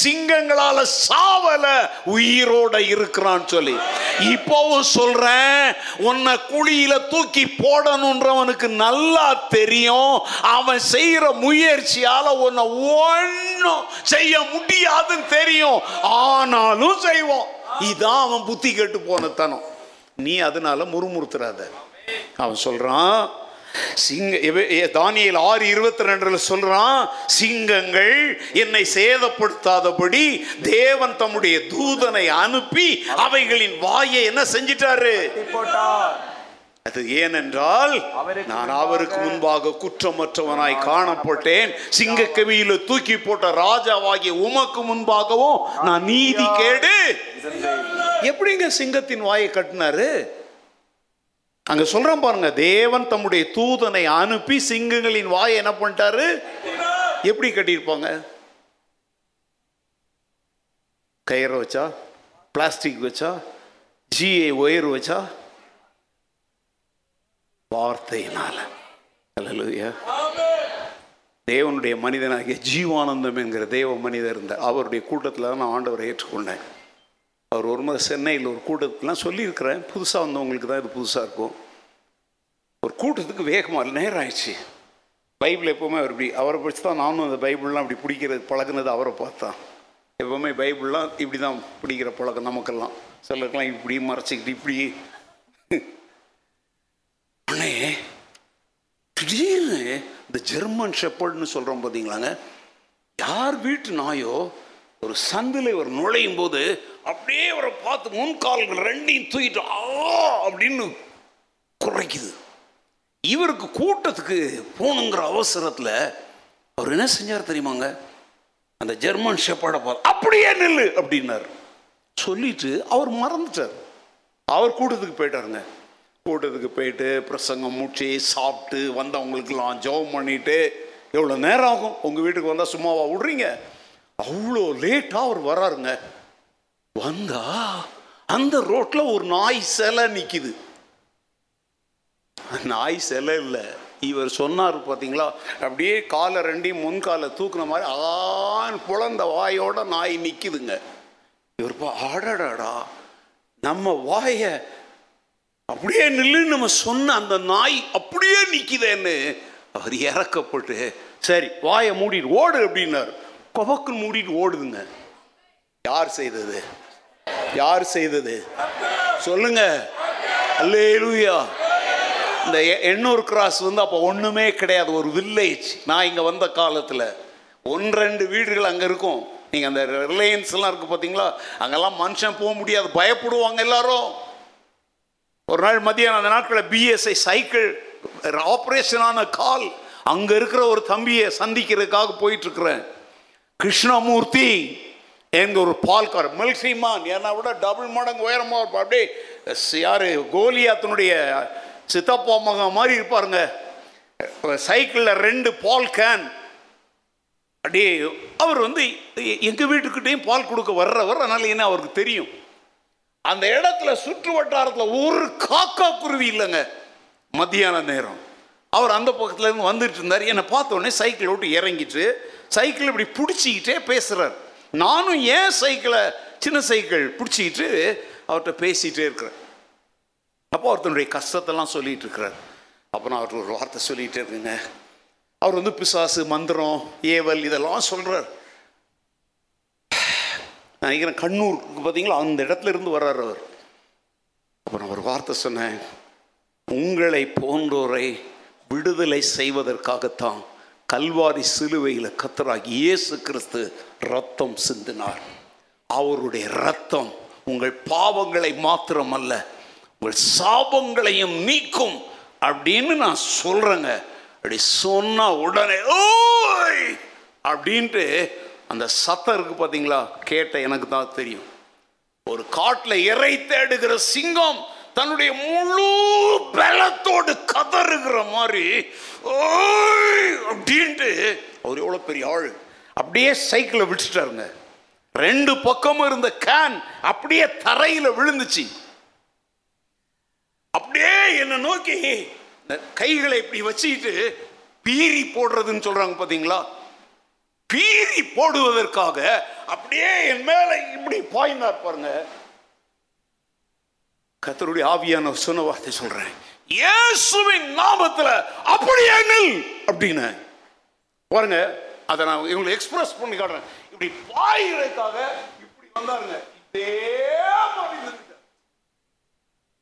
சிங்கங்களால சாவல உயிரோட இருக்கிறான்னு சொல்லி. இப்போவும் சொல்றேன் உன்னை குழியில தூக்கி போடணுன்றவனுக்கு நல்லா தெரியும். அவன் செய்யற முயற்சியால உன்னை ஒன்றும் செய்ய முடியாதுன்னு தெரியும். ஆனாலும் செய்வோம் இதான் அவன் புத்தி கெட்டு போன தனம் நீ அதனால முறுமுறுத்துறாத. அவன் சொல்றான் சிங்க தானியேல் ஆறு இருபத்தி ரெண்டுல சொல்றான் சிங்கங்கள் என்னை சேதப்படுத்தாதபடி தேவன் தம்முடைய தூதனை அனுப்பி அவைகளின் வாயை என்ன செஞ்சிட்டாரு? அது ஏனென்றால் நான் அவருக்கு முன்பாக குற்றமற்றவனாய் காணப்பட்டேன். சிங்கக்கவியில தூக்கி போட்ட ராஜாவாகிய உமக்கு முன்பாகவும் நான் நீதி கேடு. எப்படிங்க சிங்கத்தின் வாயை கட்டினாரு? அங்க சொல்றோம் பாருங்க தேவன் தம்முடைய தூதனை அனுப்பி சிங்கங்களின் வாயை என்ன பண்ணிட்டாரு? எப்படி கட்டியிருப்பாங்க? கயிறு வச்சா? பிளாஸ்டிக் வச்சா? ஜிஏ ஒயர் வச்சா? வார்த்தையினால. தேவனுடைய மனிதனாகிய ஜீவானந்தம் என்கிற தேவ மனிதர் இருந்தார் அவருடைய கூட்டத்தில் தான் நான் ஆண்டவரை ஏற்றுக்கொண்டேன். அவர் ஒரு முறை சென்னையில் ஒரு கூட்டத்துக்குலாம் சொல்லியிருக்கிறேன் புதுசாக வந்தவங்களுக்கு தான் இது புதுசாக இருக்கும். ஒரு கூட்டத்துக்கு வேகமாக நேரம் ஆயிடுச்சு பைபிள் எப்போவுமே அவர் இப்படி அவரை படிச்சு தான் நானும் அந்த பைபிள்லாம் இப்படி பிடிக்கிறது பழகுனது அவரை பார்த்தான் எப்போவுமே பைபிள்லாம் இப்படி தான் பிடிக்கிற பழக்கம் நமக்கெல்லாம். சிலருக்கெல்லாம் இப்படி மறைச்சிக்கிட்டு இப்படி. அண்ணே திடீர்னு இந்த ஜெர்மன் ஷெப்பர்ட்னு சொல்கிறோம் பார்த்தீங்களாங்க யார் வீட்டு நாயோ ஒரு சந்தில் இவர் நுழையும் போது அப்படியே அவரை பார்த்து முன்கால்கள் ரெண்டையும் தூக்கிட்டு ஆ அப்படின்னு குறைக்குது. இவருக்கு கூட்டத்துக்கு போகணுங்கிற அவசரத்தில் அவர் என்ன செஞ்சார் தெரியுமாங்க? அந்த ஜெர்மன் ஷெப்பாடை பார்த்து அப்படியே நில்லு அப்படின்னார். சொல்லிட்டு அவர் மறந்துட்டார். அவர் கூட்டத்துக்கு போயிட்டாருங்க. கூட்டத்துக்கு போயிட்டு பிரசங்கம் முடிச்சு சாப்பிட்டு வந்தவங்களுக்கெல்லாம் ஜெபம் பண்ணிட்டு எவ்வளோ நேரம் ஆகும்? உங்கள் வீட்டுக்கு வந்தால் சும்மாவா விடுறீங்க? அவ்வளோ லேட்டாக அவர் வராருங்க. வந்தா அந்த ரோட்டில் ஒரு நாய் சிலை நிற்கிது நாய் சிலை இல்லை. இவர் சொன்னார் பார்த்தீங்களா அப்படியே காலை ரெண்டையும் முன்காலை தூக்குன மாதிரி ஆண் புலந்த வாயோட நாய் நிற்கிதுங்க இவர் பா ஆடடாடா நம்ம வாயை அப்படியே நில்லுன்னு நம்ம சொன்ன அந்த நாய் அப்படியே நிற்கிதேன்னு அவர் இறக்கப்பட்டு சரி வாயை மூடிட்டு ஓடு அப்படின்னாரு. கொபக்கு மூடிட்டு ஓடுதுங்க. யார் செய்தது? யார் செய்தது? சொல்லுங்க. அல்லேலூயா. இந்த எண்ணூர் கிராஸ் வந்து அப்போ ஒன்றுமே கிடையாது. ஒரு வில்லேஜ் நான் இங்கே வந்த காலத்தில். ஒன்று ரெண்டு வீடுகள் அங்கே இருக்கும். நீங்கள் அந்த ரிலையன்ஸ்லாம் இருக்குது பார்த்தீங்களா அங்கெல்லாம் மனுஷன் போக முடியாது. பயப்படுவாங்க எல்லாரும். ஒரு நாள் மதியம் அந்த நாட்களில் பிஎஸ்ஐ சைக்கிள் ஆப்ரேஷனான கால். அங்கே இருக்கிற ஒரு தம்பியை சந்திக்கிறதுக்காக போயிட்டுருக்குறேன் கிருஷ்ணமூர்த்தி என்கிற ஒரு பால்கார் மில்சிமான் ஏன்னா விட டபுள் மடங்கு உயரமாக இருப்பார். அப்படியே யார்? கோலியாத்தனுடைய சித்தப்பா மகன் மாதிரி இருப்பாருங்க. சைக்கிளில் ரெண்டு பால் கேன் அப்படியே அவர் வந்து எங்கள் வீட்டுக்கிட்டேயும் வீட்டுக்கிட்டையும் பால் கொடுக்க வர்றவர். அதனால என்ன அவருக்கு தெரியும்? அந்த இடத்துல சுற்று வட்டாரத்தில் ஒரு காக்கா குருவி இல்லைங்க. மத்தியான நேரம். அவர் அந்த பக்கத்துலேருந்து வந்துட்டு இருந்தார் என்னை பார்த்த உடனே சைக்கிள் விட்டு இறங்கிட்டு சைக்கிள் இப்படி பிடிச்சிக்கிட்டே பேசுகிறார் நானும் ஏன் சைக்கிளை சின்ன சைக்கிள் பிடிச்சிக்கிட்டு அவர்கிட்ட பேசிகிட்டே இருக்கிறேன். அப்போ ஒருத்தனுடைய கஷ்டத்தெல்லாம் சொல்லிகிட்டு இருக்கிறார். அப்போ நான் அவர்கிட்ட ஒரு வார்த்தை சொல்லிகிட்டே இருக்குங்க. அவர் வந்து பிசாசு மந்திரம் ஏவல் இதெல்லாம் சொல்கிறார் நான் நினைக்கிறேன் கண்ணூர் பார்த்தீங்களா? அந்த இடத்துல இருந்து வர்றார் அவர். அப்போ நான் ஒரு வார்த்தை சொன்னேன். உங்களை போன்றோரை விடுதலை செய்வதற்காகத்தான் கல்வாரி சிலுவையில் கத்தராக இயேசு கிறிஸ்து ரத்தம் சிந்தினார். அவருடைய ரத்தம் உங்கள் பாவங்களை மாத்திரமல்ல உங்கள் சாபங்களையும் நீக்கும் அப்படின்னு நான் சொல்றேங்க. அப்படி சொன்னா உடனே ஓய்! அப்படின்ட்டு அந்த சத்தம் இருக்கு பார்த்தீங்களா கேட்ட எனக்கு தான் தெரியும். ஒரு காட்டில் இறை தேடுகிற சிங்கம் தன்னுடைய முழு பலத்தோடு கதறுகிற மாதிரி ஓய் அப்படின்ட்டு அவர் எவ்வளோ பெரிய ஆள். அப்படியே சைக்கிளை விழிச்சிட்டாருங்க ரெண்டு பக்கமும் இருந்த கேன் அப்படியே தரையில் விழுந்துச்சு. அப்படியே என்னை நோக்கி கைகளை இப்படி வச்சுக்கிட்டு பீரி போடுறதுன்னு சொல்றாங்க பாத்தீங்களா? பீரி போடுவதற்காக அப்படியே என் மேல இப்படி பாய்ந்தார் பாருங்க. கத்தருடைய ஆவியான சொன்ன வார்த்தை சொல்றேன். இயேசுவின் நாமத்துல அப்படியே நில். அப்படின்னு. பாருங்க அதை நான் இவங்களை எக்ஸ்பிரஸ் பண்ணி காட்டுறேன். இப்படி பாயிறதுக்காக இப்படி வந்தாருங்க.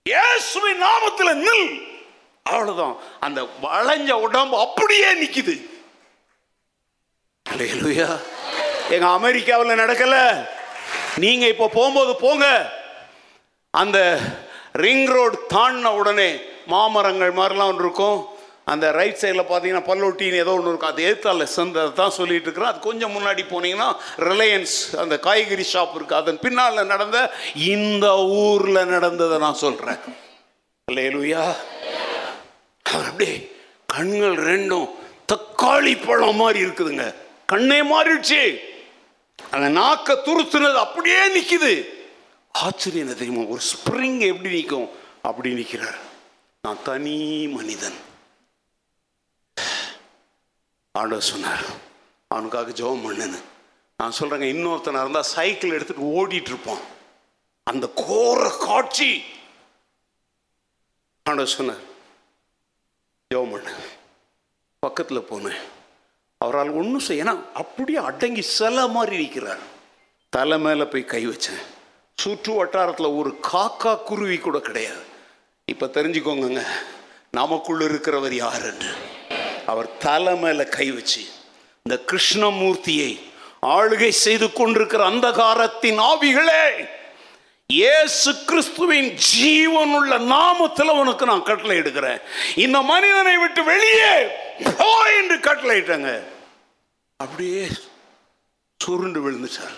இயேசுவின் நாமத்துல நில். அவ்வளவுதான். அந்த வளைஞ்ச உடம்பு அப்படியே நிக்குது. எங்க அமெரிக்காவில் நடக்கல. நீங்க இப்போ போகும்போது போங்க. அந்த ரிங் ரோடு தாண்டின உடனே மாமரங்கள் மாதிரிலாம் ஒன்று இருக்கும். அந்த ரைட் சைடில் பார்த்தீங்கன்னா பல்லொட்டின்னு ஏதோ ஒன்று இருக்கும். அது ஏத்தால சந்த தான் சொல்லிட்டு இருக்கிறேன் அது கொஞ்சம் முன்னாடி போனீங்கன்னா ரிலையன்ஸ் அந்த காய்கறி ஷாப் இருக்குது அதன் பின்னால் நடந்த இந்த ஊரில் நடந்ததை நான் சொல்கிறேன் அல்லேலூயா அவர் அப்படியே கண்கள் ரெண்டும் தக்காளி பழம் மாதிரி இருக்குதுங்க. கண்ணே மாறிடுச்சு. அந்த நாக்க துருத்துனது அப்படியே நிற்கிது ஆச்சரியம் என்ன தெரியுமா ஒரு ஸ்ப்ரிங் எப்படி நிற்கும்? அப்படி நிற்கிறார். நான் தனி மனிதன். ஆண்டவர் சொன்னார் அவனுக்காக ஜெபம் பண்ணுன்னு. நான் சொல்கிறேங்க இன்னொருத்தனாக இருந்தால் சைக்கிள் எடுத்துட்டு ஓடிட்டு இருப்பான். அந்த கோர காட்சி. ஆண்டவர் சொன்னார் ஜெபம் பண்ணு. பக்கத்தில் போனேன். அவரால் ஒன்றும் செய்ய ஏன்னா அப்படியே அடங்கி சில மாதிரி இருக்கிறார் தலை மேலே போய் கை வச்சேன். சுற்று வட்டாரத்தில் ஒரு காக்கா குருவி கூட கிடையாது. இப்போ தெரிஞ்சுக்கோங்கங்க நமக்குள்ள இருக்கிறவர் யாருன்னு. அவர் தலை மேலே கை வச்சு இந்த கிருஷ்ணமூர்த்தியை ஆளுகை செய்து கொண்டிருக்கிற அந்தகாரத்தின் ஆவிகளே இயேசு கிறிஸ்துவின் ஜீவனுள்ள நாமத்தில் உனக்கு நான் கட்டளை எடுக்கிறேன். இந்த மனிதனை விட்டு வெளியே போ என்று கட்டளையிட்டங்க அப்படியே சுருண்டு விழுந்துச்சார்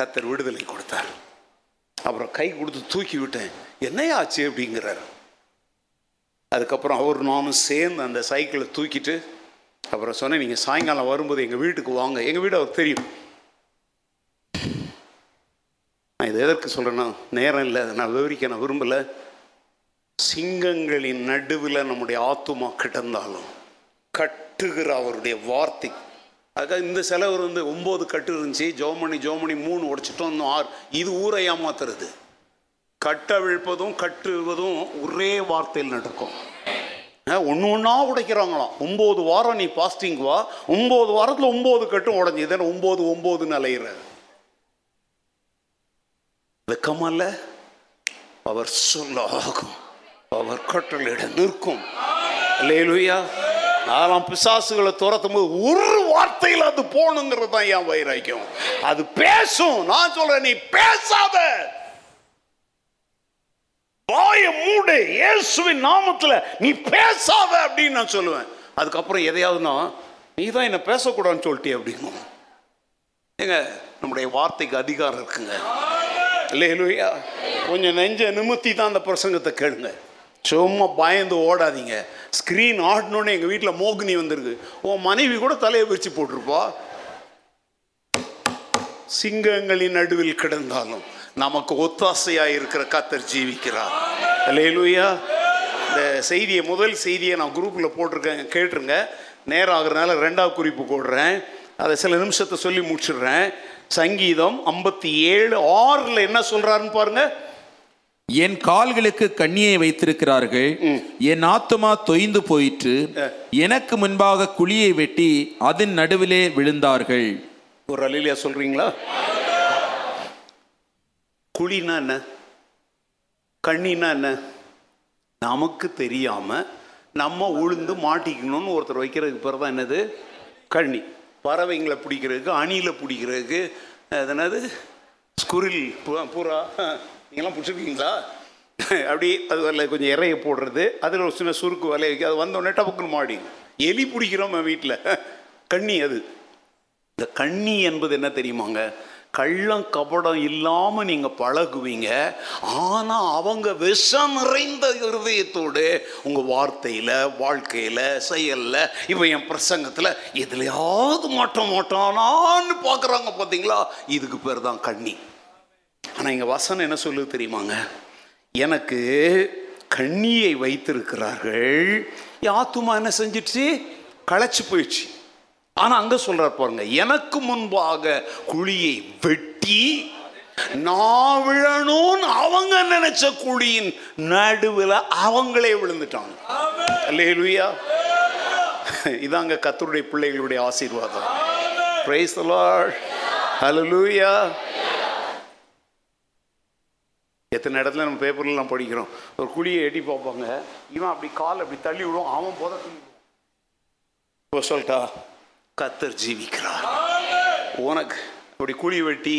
கத்தர் விடுதலை கொடுத்தார். அப்புறம் கை கொடுத்து தூக்கி விட்டேன். என்னையா ஆச்சு அப்படிங்கிறார். அதுக்கப்புறம் அவர் நானும் சேர்ந்து அந்த சைக்கிளை தூக்கிட்டு அப்புறம் சொன்னேன் நீங்கள் சாயங்காலம் வரும்போது எங்கள் வீட்டுக்கு வாங்க. எங்கள் வீடு அவர் தெரியும். நான் இது எதற்கு சொல்கிறேன்னா நேரம் இல்லை. அதை நான் விவரிக்க நான் விரும்பலை. சிங்கங்களின் நடுவில் நம்முடைய ஆத்துமா கிடந்தாலும் கட்டுகிற அவருடைய வார்த்தை அதுக்காக இந்த செலவு வந்து ஒம்பது கட்டு இருந்துச்சு. ஜோமணி ஜோமணி மூணு உடைச்சிட்டோம். இன்னும் ஆறு. இது ஊரை ஏமாத்துறது. கட்டவிழ்ப்பதும் கட்டுவதும் ஒரே வார்த்தையில் நடக்கும். ஒன்று ஒன்றா உடைக்கிறாங்களாம். ஒம்பது வாரம் நீ பாஸ்டிங் வா. ஒம்பது வாரத்தில் ஒம்பது கட்டும் உடஞ்சி. தானே ஒம்பது ஒம்பதுன்னு அலையிற. வெக்கமல்ல. அவர் சொல்ல ஆகும். அவர் கட்டளையிட நிற்கும். லேலுயா நாலாம் பிசாசுகளை துரத்தும் போது ஒரு வார்த்தையில் அது போகணுங்கிறது தான் என் வைராக்கியம். அது பேசும். நான் சொல்றேன் நீ பேசாத. வாய மூடு. இயேசுவின் நாமத்துல நீ பேசாத அப்படின்னு நான் சொல்லுவேன். அதுக்கப்புறம் எதையாவதுன்னா நீ தான் என்ன பேசக்கூடாதுன்னு சொல்லிட்டே அப்படிங்கும் ஏங்க நம்முடைய வார்த்தைக்கு அதிகாரம் இருக்குங்க. இல்லையா கொஞ்சம் நெஞ்ச நிமித்தி தான் அந்த பிரசங்கத்தை கேளுங்க. சும்மா பயந்து ஓடாதீங்க. ஸ்க்ரீன் ஆடணுன்னு எங்கள் வீட்டில் மோகினி வந்திருக்கு. உன் மனைவி கூட தலையை விரிச்சு போட்டிருப்பா. சிங்கங்களின் நடுவில் கிடந்தாலும் நமக்கு ஒத்தாசையாக இருக்கிற கத்தர் ஜீவிக்கிறார். அல்லேலூயா இந்த செய்தியை முதல் செய்தியை நான் குரூப்பில் போட்டிருக்கேன் கேட்டுருங்க. நேரம் ஆகுறதுனால ரெண்டாவது குறிப்பு போடுறேன். அதை சில நிமிஷத்தை சொல்லி முடிச்சிடுறேன். சங்கீதம் ஐம்பத்தி ஏழு ஆறில் என்ன சொல்கிறாருன்னு பாருங்கள் என் கால்களுக்கு கண்ணியை வைத்திருக்கிறார்கள். என் ஆத்துமா தொய்ந்து போயிற்று. எனக்கு முன்பாக குழியை வெட்டி அதன் நடுவிலே விழுந்தார்கள். ஒரு அலிலியா சொல்றீங்களா? குழினா என்ன? கண்ணினா என்ன? நமக்கு தெரியாம நம்ம உளுந்து மாட்டிக்கணும்னு ஒருத்தர் வைக்கிறதுக்கு பேர் தான் என்னது? கண்ணி. பறவைங்களை பிடிக்கிறதுக்கு அணில பிடிக்கிறதுக்கு அது என்னது? ஸ்குரில் புறா நீங்களாம் பிடிச்சிருக்கீங்களா? அப்படி அது அதில் கொஞ்சம் இறைய போடுறது அதில் ஒரு சின்ன சுருக்கு வலைய வைக்க அது வந்தோடனே டபக்குன்னு மாடி. எலி பிடிக்கிறோம் வீட்டில் கண்ணி அது. இந்த கண்ணி என்பது என்ன தெரியுமாங்க? கள்ளம் கபடம் இல்லாமல் நீங்கள் பழகுவீங்க. ஆனால் அவங்க விஷம் நிறைந்த இருதயத்தோடு உங்கள் வார்த்தையில் வாழ்க்கையில் செயலில் இப்போ என் பிரசங்கத்தில் எதுலையாவது மாட்ட மாட்டானான்னு பார்க்குறாங்க பார்த்தீங்களா இதுக்கு பேர் தான் கண்ணி. ஆனால் இங்கே வசனம் என்ன சொல்லுது தெரியுமாங்க? எனக்கு கண்ணியை வைத்திருக்கிறார்கள். என் ஆத்துமா என்ன செஞ்சிடுச்சு? களைச்சு போயிடுச்சு. ஆனால் அங்கே சொல்றார் பாருங்க எனக்கு முன்பாக குழியை வெட்டி நான் விழணும்னு அவங்க நினைச்ச குழியின் நடுவில் அவங்களே விழுந்துட்டாங்க. அல்லேலூயா. இதாங்க கத்தருடைய பிள்ளைகளுடைய ஆசீர்வாதம். பிரைஸ் ஹalleluya எத்தனை இடத்துல நம்ம பேப்பர்லாம் படிக்கிறோம். ஒரு குழியை எட்டி பார்ப்பாங்க. இவன் அப்படி கால் அப்படி தள்ளி விடும். அவன் போத இப்போ சொல்லிட்டா கத்தர் ஜீவிக்கிறார். உனக்கு அப்படி குழி வெட்டி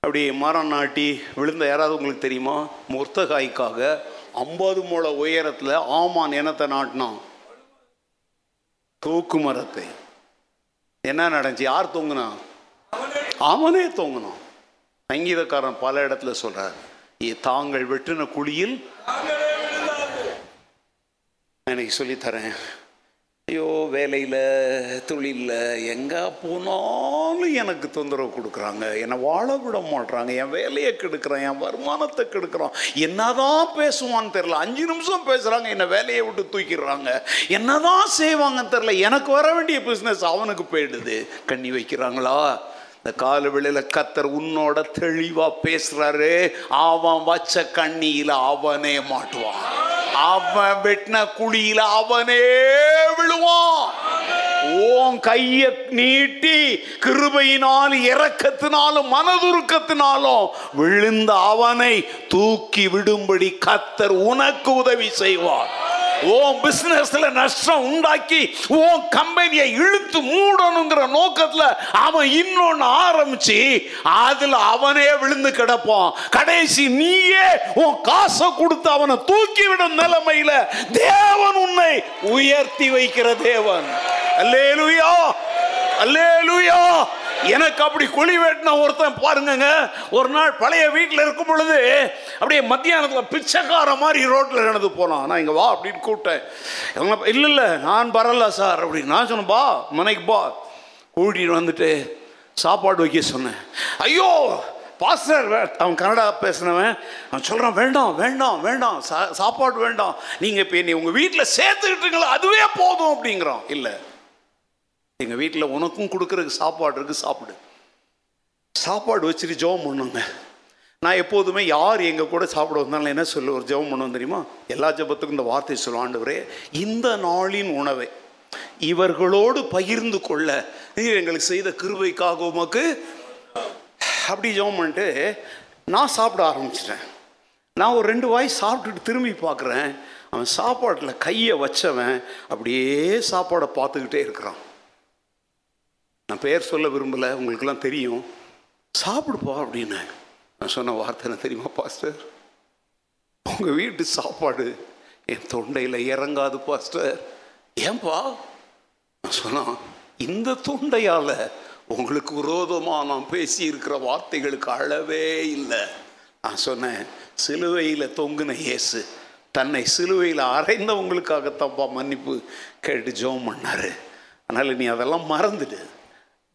அப்படி மரம் நாட்டி விழுந்த யாராவது உங்களுக்கு தெரியுமா? முர்த்தகாய்க்காக ஐம்பது மூல உயரத்தில் ஆமான் இனத்தை நாட்டினான். தூக்கு மரத்தை. என்ன நடந்துச்சு? யார் தொங்குனா? அவனே தொங்குனான். சங்கீதக்காரன் பல இடத்துல சொல்றார் "ஏ, தாங்கள் வெட்டின குழியில் எனக்கு சொல்லித்தரேன். ஐயோ வேலையில் தொழிலில் எங்கே போனாலும் எனக்கு தொந்தரவு கொடுக்குறாங்க. என்னை வாழ விட மாட்றாங்க. என் வேலையை கெடுக்கிறான் என் வருமானத்தை கெடுக்கிறான். என்னதான் பேசுவான்னு தெரில அஞ்சு நிமிஷம் பேசுகிறாங்க என்னை வேலையை விட்டு தூக்கிடுறாங்க. என்னதான் செய்வாங்கன்னு தெரில எனக்கு வர வேண்டிய பிஸ்னஸ் அவனுக்கு போயிடுது. கண்ணி வைக்கிறாங்களா? இந்த கால வெளியில் கத்தர் உன்னோட தெளிவா பேசுறாரு. அவன் வச்ச கண்ணியில அவனே மாட்டுவான். அவன் வெட்டின குழியில அவனே விழுவான். ஓம் கைய நீட்டி கிருபையினால் இறக்கத்தினாலும் மனதுருக்கத்தினாலும் விழுந்த அவனை தூக்கி விடும்படி கத்தர் உனக்கு உதவி செய்வார். உன் பிசினஸ்ல நஷ்டம் உண்டாக்கி உன் கம்பெனியை இழுத்து மூடணுங்கிற நோக்கத்துல அவன் இன்னொன்னு ஆரம்பிச்சு அதுல அவனே விழுந்து கிடப்பான். கடைசி நீயே உன் காசை கொடுத்து அவனை தூக்கிவிடும் நிலைமையில தேவன் உன்னை உயர்த்தி வைக்கிற தேவன். அல்லேலுயா! அல்லேலுயா! எனக்கு அப்படி குழி வெட்டின ஒருத்தன் பாருங்கங்க. ஒரு நாள் பழைய வீட்டில் இருக்கும் பொழுது அப்படியே மத்தியானத்தில் பிச்சைக்கார மாதிரி ரோட்டில் நடந்து போனான். நான் இங்கே வா அப்படின்னு கூப்பிட்டேன். இல்லை இல்லை நான் வரல சார் அப்படின்னு. நான் சொன்னேன் பா மனைக்கு பா கூட்டிகிட்டு வந்துட்டு சாப்பாடு வைக்க சொன்னேன். ஐயோ பாஸ்டர் வே- அவன் கனடா பேசினவன். அவன் சொல்கிறான் வேண்டாம் வேண்டாம் வேண்டாம். சா சாப்பாடு வேண்டாம். நீங்கள் இப்போ என்னை உங்கள் வீட்டில் சேர்த்துக்கிட்டீங்களா? அதுவே போதும் அப்படிங்கிறான். இல்லை எங்கள் வீட்டில் உனக்கும் கொடுக்குறதுக்கு சாப்பாடு இருக்குது சாப்பிடு. சாப்பாடு வச்சுட்டு ஜெபம் பண்ணுங்க நான் எப்போதுமே யார் எங்கள் கூட சாப்பிட வந்தாலும் என்ன சொல்லு ஒரு ஜெபம் பண்ணுவோம் தெரியுமா? எல்லா ஜெபத்துக்கும் இந்த வார்த்தை சொல்ல ஆண்டவரே இந்த நாளின் உணவை இவர்களோடு பகிர்ந்து கொள்ள நீர் எங்களுக்கு செய்த கிருபைக்காக உமக்கு அப்படி ஜெபம் பண்ணிட்டு நான் சாப்பிட ஆரம்பிச்சிட்டேன். நான் ஒரு ரெண்டு வாய் சாப்பிட்டுட்டு திரும்பி பார்க்குறேன். அவன் சாப்பாட்டில் கையை வச்சவன் அப்படியே சாப்பாடை பார்த்துக்கிட்டே இருக்கிறான். நான் பெயர் சொல்ல விரும்பலை உங்களுக்கெல்லாம் தெரியும். சாப்பிடுப்பா அப்படின்னு நான் சொன்ன வார்த்தை என்ன தெரியுமா பாஸ்டர்? உங்கள் வீட்டு சாப்பாடு என் தொண்டையில் இறங்காது பாஸ்டர். ஏன்பா? நான் சொன்னான் இந்த தொண்டையால் உங்களுக்கு விரோதமாக நான் பேசியிருக்கிற வார்த்தைகளுக்கு அளவே இல்லை. நான் சொன்னேன் சிலுவையில் தொங்குன இயேசு தன்னை சிலுவையில் அறைந்தவங்களுக்காகத்தான்ப்பா மன்னிப்பு கேட்டு ஜோம் பண்ணார். அதனால் நீ அதெல்லாம் மறந்துடு.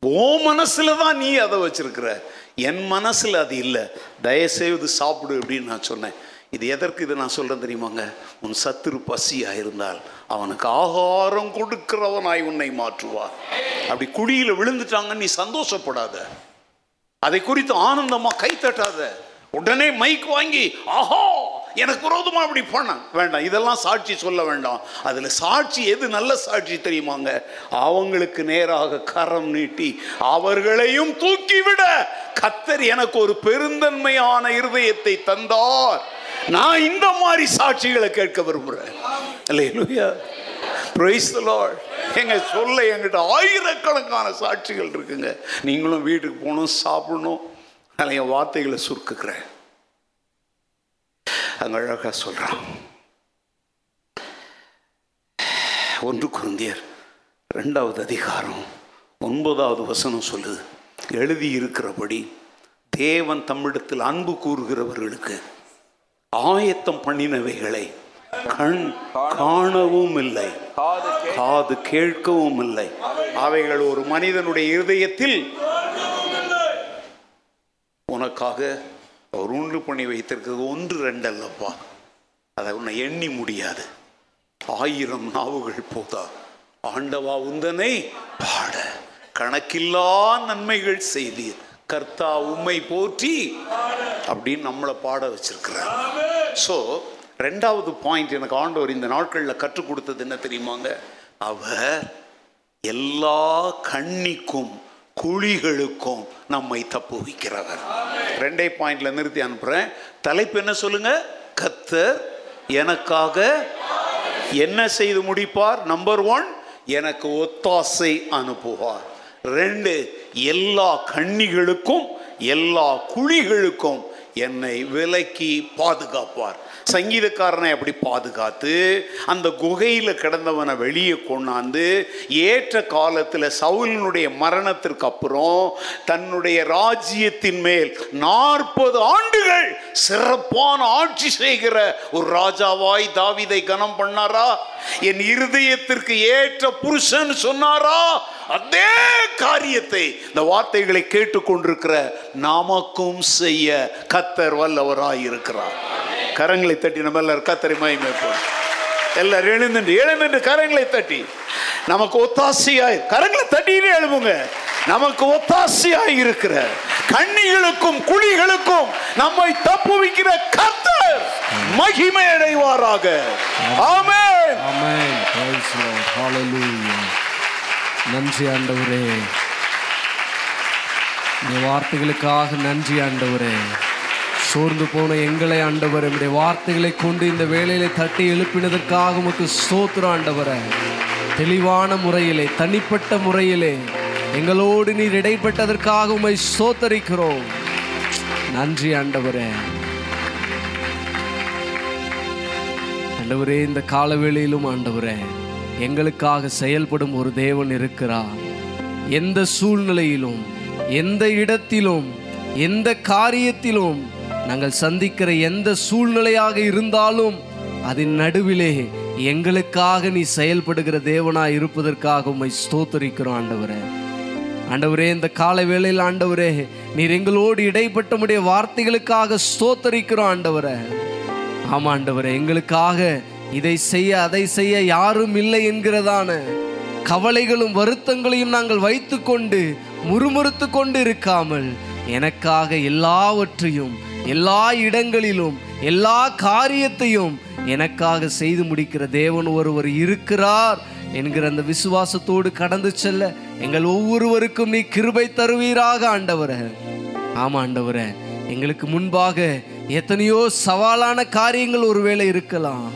ஓ மனசுல தான் நீ அதை வச்சிருக்கிற. என் மனசுல அது இல்லை. தயவுசெய்து சாப்பிடு அப்படின்னு நான் சொன்னேன். இது எதற்கு இதை நான் சொல்றேன் தெரியுமாங்க? உன் சத்துரு பசியாக இருந்தால் அவனுக்கு ஆகாரம் கொடுக்கிறவனாய் உன்னை மாற்றுவா அப்படி குழியில் விழுந்துட்டாங்கன்னு நீ சந்தோஷப்படாத. அதை குறித்து ஆனந்தமா கை தட்டாத உடனே மைக் வாங்கி ஆஹா! எனக்கு விரோதமாக அப்படி பண்ண வேண்டாம் இதெல்லாம் சாட்சி சொல்ல வேண்டாம். அதில் சாட்சி எது? நல்ல சாட்சி தெரியுமாங்க? அவங்களுக்கு நேராக கரம் நீட்டி அவர்களையும் தூக்கிவிட கத்தர் எனக்கு ஒரு பெருந்தன்மையான இருதயத்தை தந்தார். நான் இந்த மாதிரி சாட்சிகளை கேட்க விரும்புகிறேன் அல்லேலூயா எங்க சொல்ல எங்கிட்ட ஆயிரக்கணக்கான சாட்சிகள் இருக்குங்க. நீங்களும் வீட்டுக்கு போகணும் சாப்பிடணும். அதில் என் வார்த்தைகளை சுருக்குக்கிறேன் அங்க அழகா சொல்றான். ஒன்று குருந்தியர் ரெண்டாவது அதிகாரம் ஒன்பதாவது வசனம் சொல்லுது. எழுதியிருக்கிறபடி தேவன் தமிழத்தில் அன்பு கூறுகிறவர்களுக்கு ஆயத்தம் பண்ணினவைகளை கண் காணவும் இல்லை காது காது கேட்கவும் இல்லை. அவைகள் ஒரு மனிதனுடைய இருதயத்தில் உனக்காக அவர் உண்டு பண்ணி வைத்திருக்கிறது ஒன்று ரெண்டு அல்லப்பா அதை உன்னை எண்ணி முடியாது. ஆயிரம் நாவுகள் போதா. ஆண்டவா உந்தனை பாட. கணக்கில்லா நன்மைகள் செய்தீர். கர்த்தா உம்மை போற்றி அப்படின்னு நம்மளை பாட வச்சிருக்கிறார். ஸோ ரெண்டாவது பாயிண்ட் எனக்கு ஆண்டவர் இந்த நாட்களில் கற்றுக் கொடுத்தது என்ன தெரியுமாங்க? அவர் எல்லா கண்ணிக்கும் குழிகளுக்கும் நம்மை தப்புவிக்கிறவர். ரெண்டே பாயிண்ட்ல நிறுத்தி அனுப்புறேன். தலைப்பு என்ன சொல்லுங்க? கத்தர் எனக்காக என்ன செய்து முடிப்பார்? நம்பர் ஒன் எனக்கு ஒத்தாசை அனுப்புவார். ரெண்டு எல்லா கண்ணிகளுக்கும் எல்லா குழிகளுக்கும் என்னை விலக்கி பாதுகாப்பார். சங்கீதக்காரனை அப்படி பாதுகாத்து அந்த குகையில் கிடந்தவனை வெளியே கொண்டாந்து ஏற்ற காலத்தில் சவுலினுடைய மரணத்திற்கு அப்புறம் தன்னுடைய ராஜ்யத்தின் மேல் நாற்பது ஆண்டுகள் சிறப்பான ஆட்சி செய்கிற ஒரு ராஜாவாய் தாவிதை கனம் பண்ணாரா? என் இருதயத்திற்கு ஏற்ற புருஷன் சொன்னாரா? அதே காரியத்தை இந்த வார்த்தைகளை கேட்டுக்கொண்டிருக்கிற நமக்கும் செய்ய கத்தர் வல்லவராய் இருக்கிறார் கரங்களை தட்டி நம்ம எல்லாரும் கத்தரை மேற்போம் எல்லாரும் எழுந்துட்டு எழுந்துட்டு கரங்களை தட்டி. நமக்கு ஒத்தாசையாய் கரங்களை தட்டினே எழுப்புங்க நமக்கு ஒத்தாசையாய் இருக்கிற கண்ணிகளுக்கும் குழிகளுக்கும் நம்மை தப்புவிக்கிற கர்த்தர் மகிமை அடைவாராக. ஆமென். ஆமென். Praise Lord. Hallelujah. நன்றி ஆண்டவரே. இந்த வார்த்தைகளுக்காக நன்றி ஆண்டவரே. சோர்ந்து போன எங்களை ஆண்டவர் உடைய வார்த்தைகளை கொண்டு இந்த வேலையில தட்டி எழுப்பினதற்காக உமக்கு சோத்துற ஆண்டவரே. தெளிவான முறையிலே தனிப்பட்ட முறையிலே எங்களோடு நீர் இடைப்பட்டதற்காக உமை சோத்தரிக்கிறோம் நன்றி ஆண்டவரே. ஆண்டவரே இந்த காலவேளையிலும் ஆண்டவரே எங்களுக்காக செயல்படும் ஒரு தேவன் இருக்கிறார். எந்த சூழ்நிலையிலும் எந்த இடத்திலும் எந்த காரியத்திலும் நாங்கள் சந்திக்கிற எந்த சூழ்நிலையாக இருந்தாலும் அதன் நடுவிலே எங்களுக்காக நீ செயல்படுகிற தேவனா இருப்பதற்காக உம்மை ஸ்தோத்தரிக்கிறோம் ஆண்டவரே. ஆண்டவரே இந்த கால வேளையில் ஆண்டவரே நீர் எங்களோடு இடைப்பட்டமுடைய வார்த்தைகளுக்காக ஸ்தோத்தரிக்கிறோம் ஆண்டவரே. ஆமா ஆண்டவரே எங்களுக்காக இதை செய்ய அதை செய்ய யாரும் இல்லை என்கிறதான கவலைகளும் வருத்தங்களையும் நாங்கள் வைத்துக்கொண்டு முறுமுறுத்து கொண்டு இருக்காமல் எனக்காக எல்லாவற்றையும் எல்லா இடங்களிலும் எல்லா காரியத்தையும் எனக்காக செய்து முடிக்கிற தேவன் ஒருவர் இருக்கிறார் என்கிற அந்த விசுவாசத்தோடு கடந்து செல்ல எங்கள் ஒவ்வொருவருக்கும் நீ கிருபை தருவீராக ஆண்டவர. ஆமா ஆண்டவர. எங்களுக்கு முன்பாக எத்தனையோ சவாலான காரியங்கள் ஒருவேளை இருக்கலாம்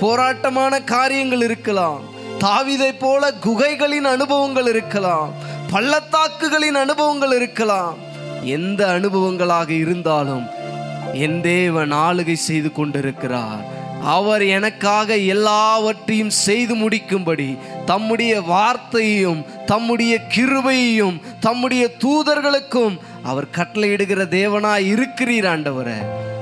போராட்டமான காரியங்கள் இருக்கலாம் தாவிதை போல குகைகளின் அனுபவங்கள் இருக்கலாம் பள்ளத்தாக்குகளின் அனுபவங்கள் இருக்கலாம். எந்த அனுபவங்களாக இருந்தாலும் என் தேவன் ஆளுகை செய்து கொண்டிருக்கிறார். அவர் எனக்காக எல்லாவற்றையும் செய்து முடிக்கும்படி தம்முடைய வார்த்தையையும் தம்முடைய கிருபையையும் தம்முடைய தூதர்களுக்கும் அவர் கட்டளையிடுகிற தேவனா இருக்கிறீர் ஆண்டவரே.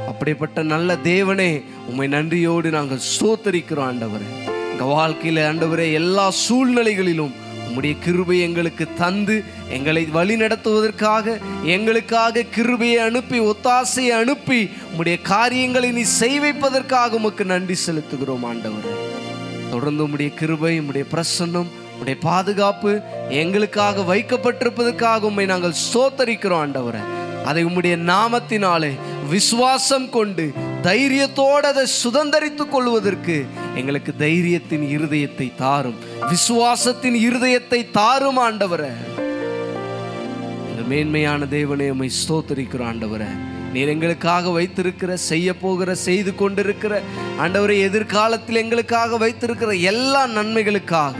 அப்படிப்பட்ட நல்ல தேவனே உம்மை நன்றியோடு நாங்கள் சோத்தரிக்கிறோம் ஆண்டவரே. எங்கள் வாழ்க்கையில் ஆண்டவரே எல்லா சூழ்நிலைகளிலும் உம்முடைய கிருபை எங்களுக்கு தந்து எங்களை வழி நடத்துவதற்காக எங்களுக்காக கிருபையை அனுப்பி ஒத்தாசையை அனுப்பி உம்முடைய காரியங்களை நீ செய்வைப்பதற்காக உமக்கு நன்றி செலுத்துகிறோம் ஆண்டவர். தொடர்ந்து உம்முடைய கிருபை உம்முடைய பிரசன்னம் உம்முடைய பாதுகாப்பு எங்களுக்காக வைக்கப்பட்டிருப்பதற்காக உண்மை நாங்கள் சோத்தரிக்கிறோம் ஆண்டவரை. அதை உம்முடைய நாமத்தினாலே விசுவாசம் கொண்டு தைரியத்தோடு அதை சுதந்திரித்துக் கொள்வதற்கு எங்களுக்கு தைரியத்தின் இருதயத்தை தாரும். விசுவாசத்தின் இருதயத்தை தாரும் ஆண்டவரே. இந்த மேன்மையான தேவனை உமை ஸ்தோத்தரிக்கிறோம் ஆண்டவரே. நீர் எங்களுக்காக வைத்திருக்கிற செய்ய போகிற செய்து கொண்டிருக்கிற ஆண்டவரை எதிர்காலத்தில் எங்களுக்காக வைத்திருக்கிற எல்லா நன்மைகளுக்காக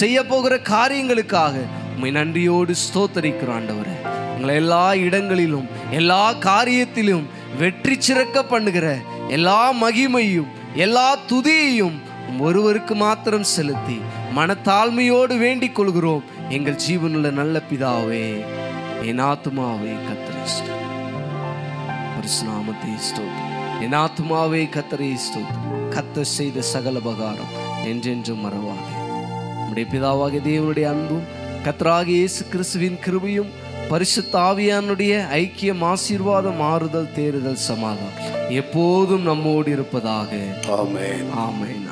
செய்ய போகிற காரியங்களுக்காக உண்மை நன்றியோடு ஸ்தோத்தரிக்கிறோம் ஆண்டவரே. எங்களை எல்லா இடங்களிலும் எல்லா காரியத்திலும் வெற்றி சிறக்க பண்ணுகிற எல்லா மகிமையும் எல்லா துதியையும் ஒருவருக்கு மாத்திரம் செலுத்தி மனத்தாழ்மையோடு வேண்டிக் கொள்கிறோம். எங்கள் ஜீவனுள்ள நல்ல பிதாவே என் ஆத்துமாவே கத்தரை பரிசுநாமத்தை ஸ்தோத்திரம். என் கத்தரை ஸ்தோத்திரம். கத்த செய்த சகல பகாரம் என்றென்றும் மறவாதே. நம்முடைய பிதாவாகிய தேவனுடைய அன்பும் கத்தராகிய இயேசு கிறிஸ்துவின் கிருபையும் பரிசுத்த ஆவியானுடைய ஐக்கியம் ஆசீர்வாதம் ஆறுதல் தேறுதல் சமாதானம். எப்போதும் நம்மோடு இருப்பதாக. ஆமென். ஆமென்.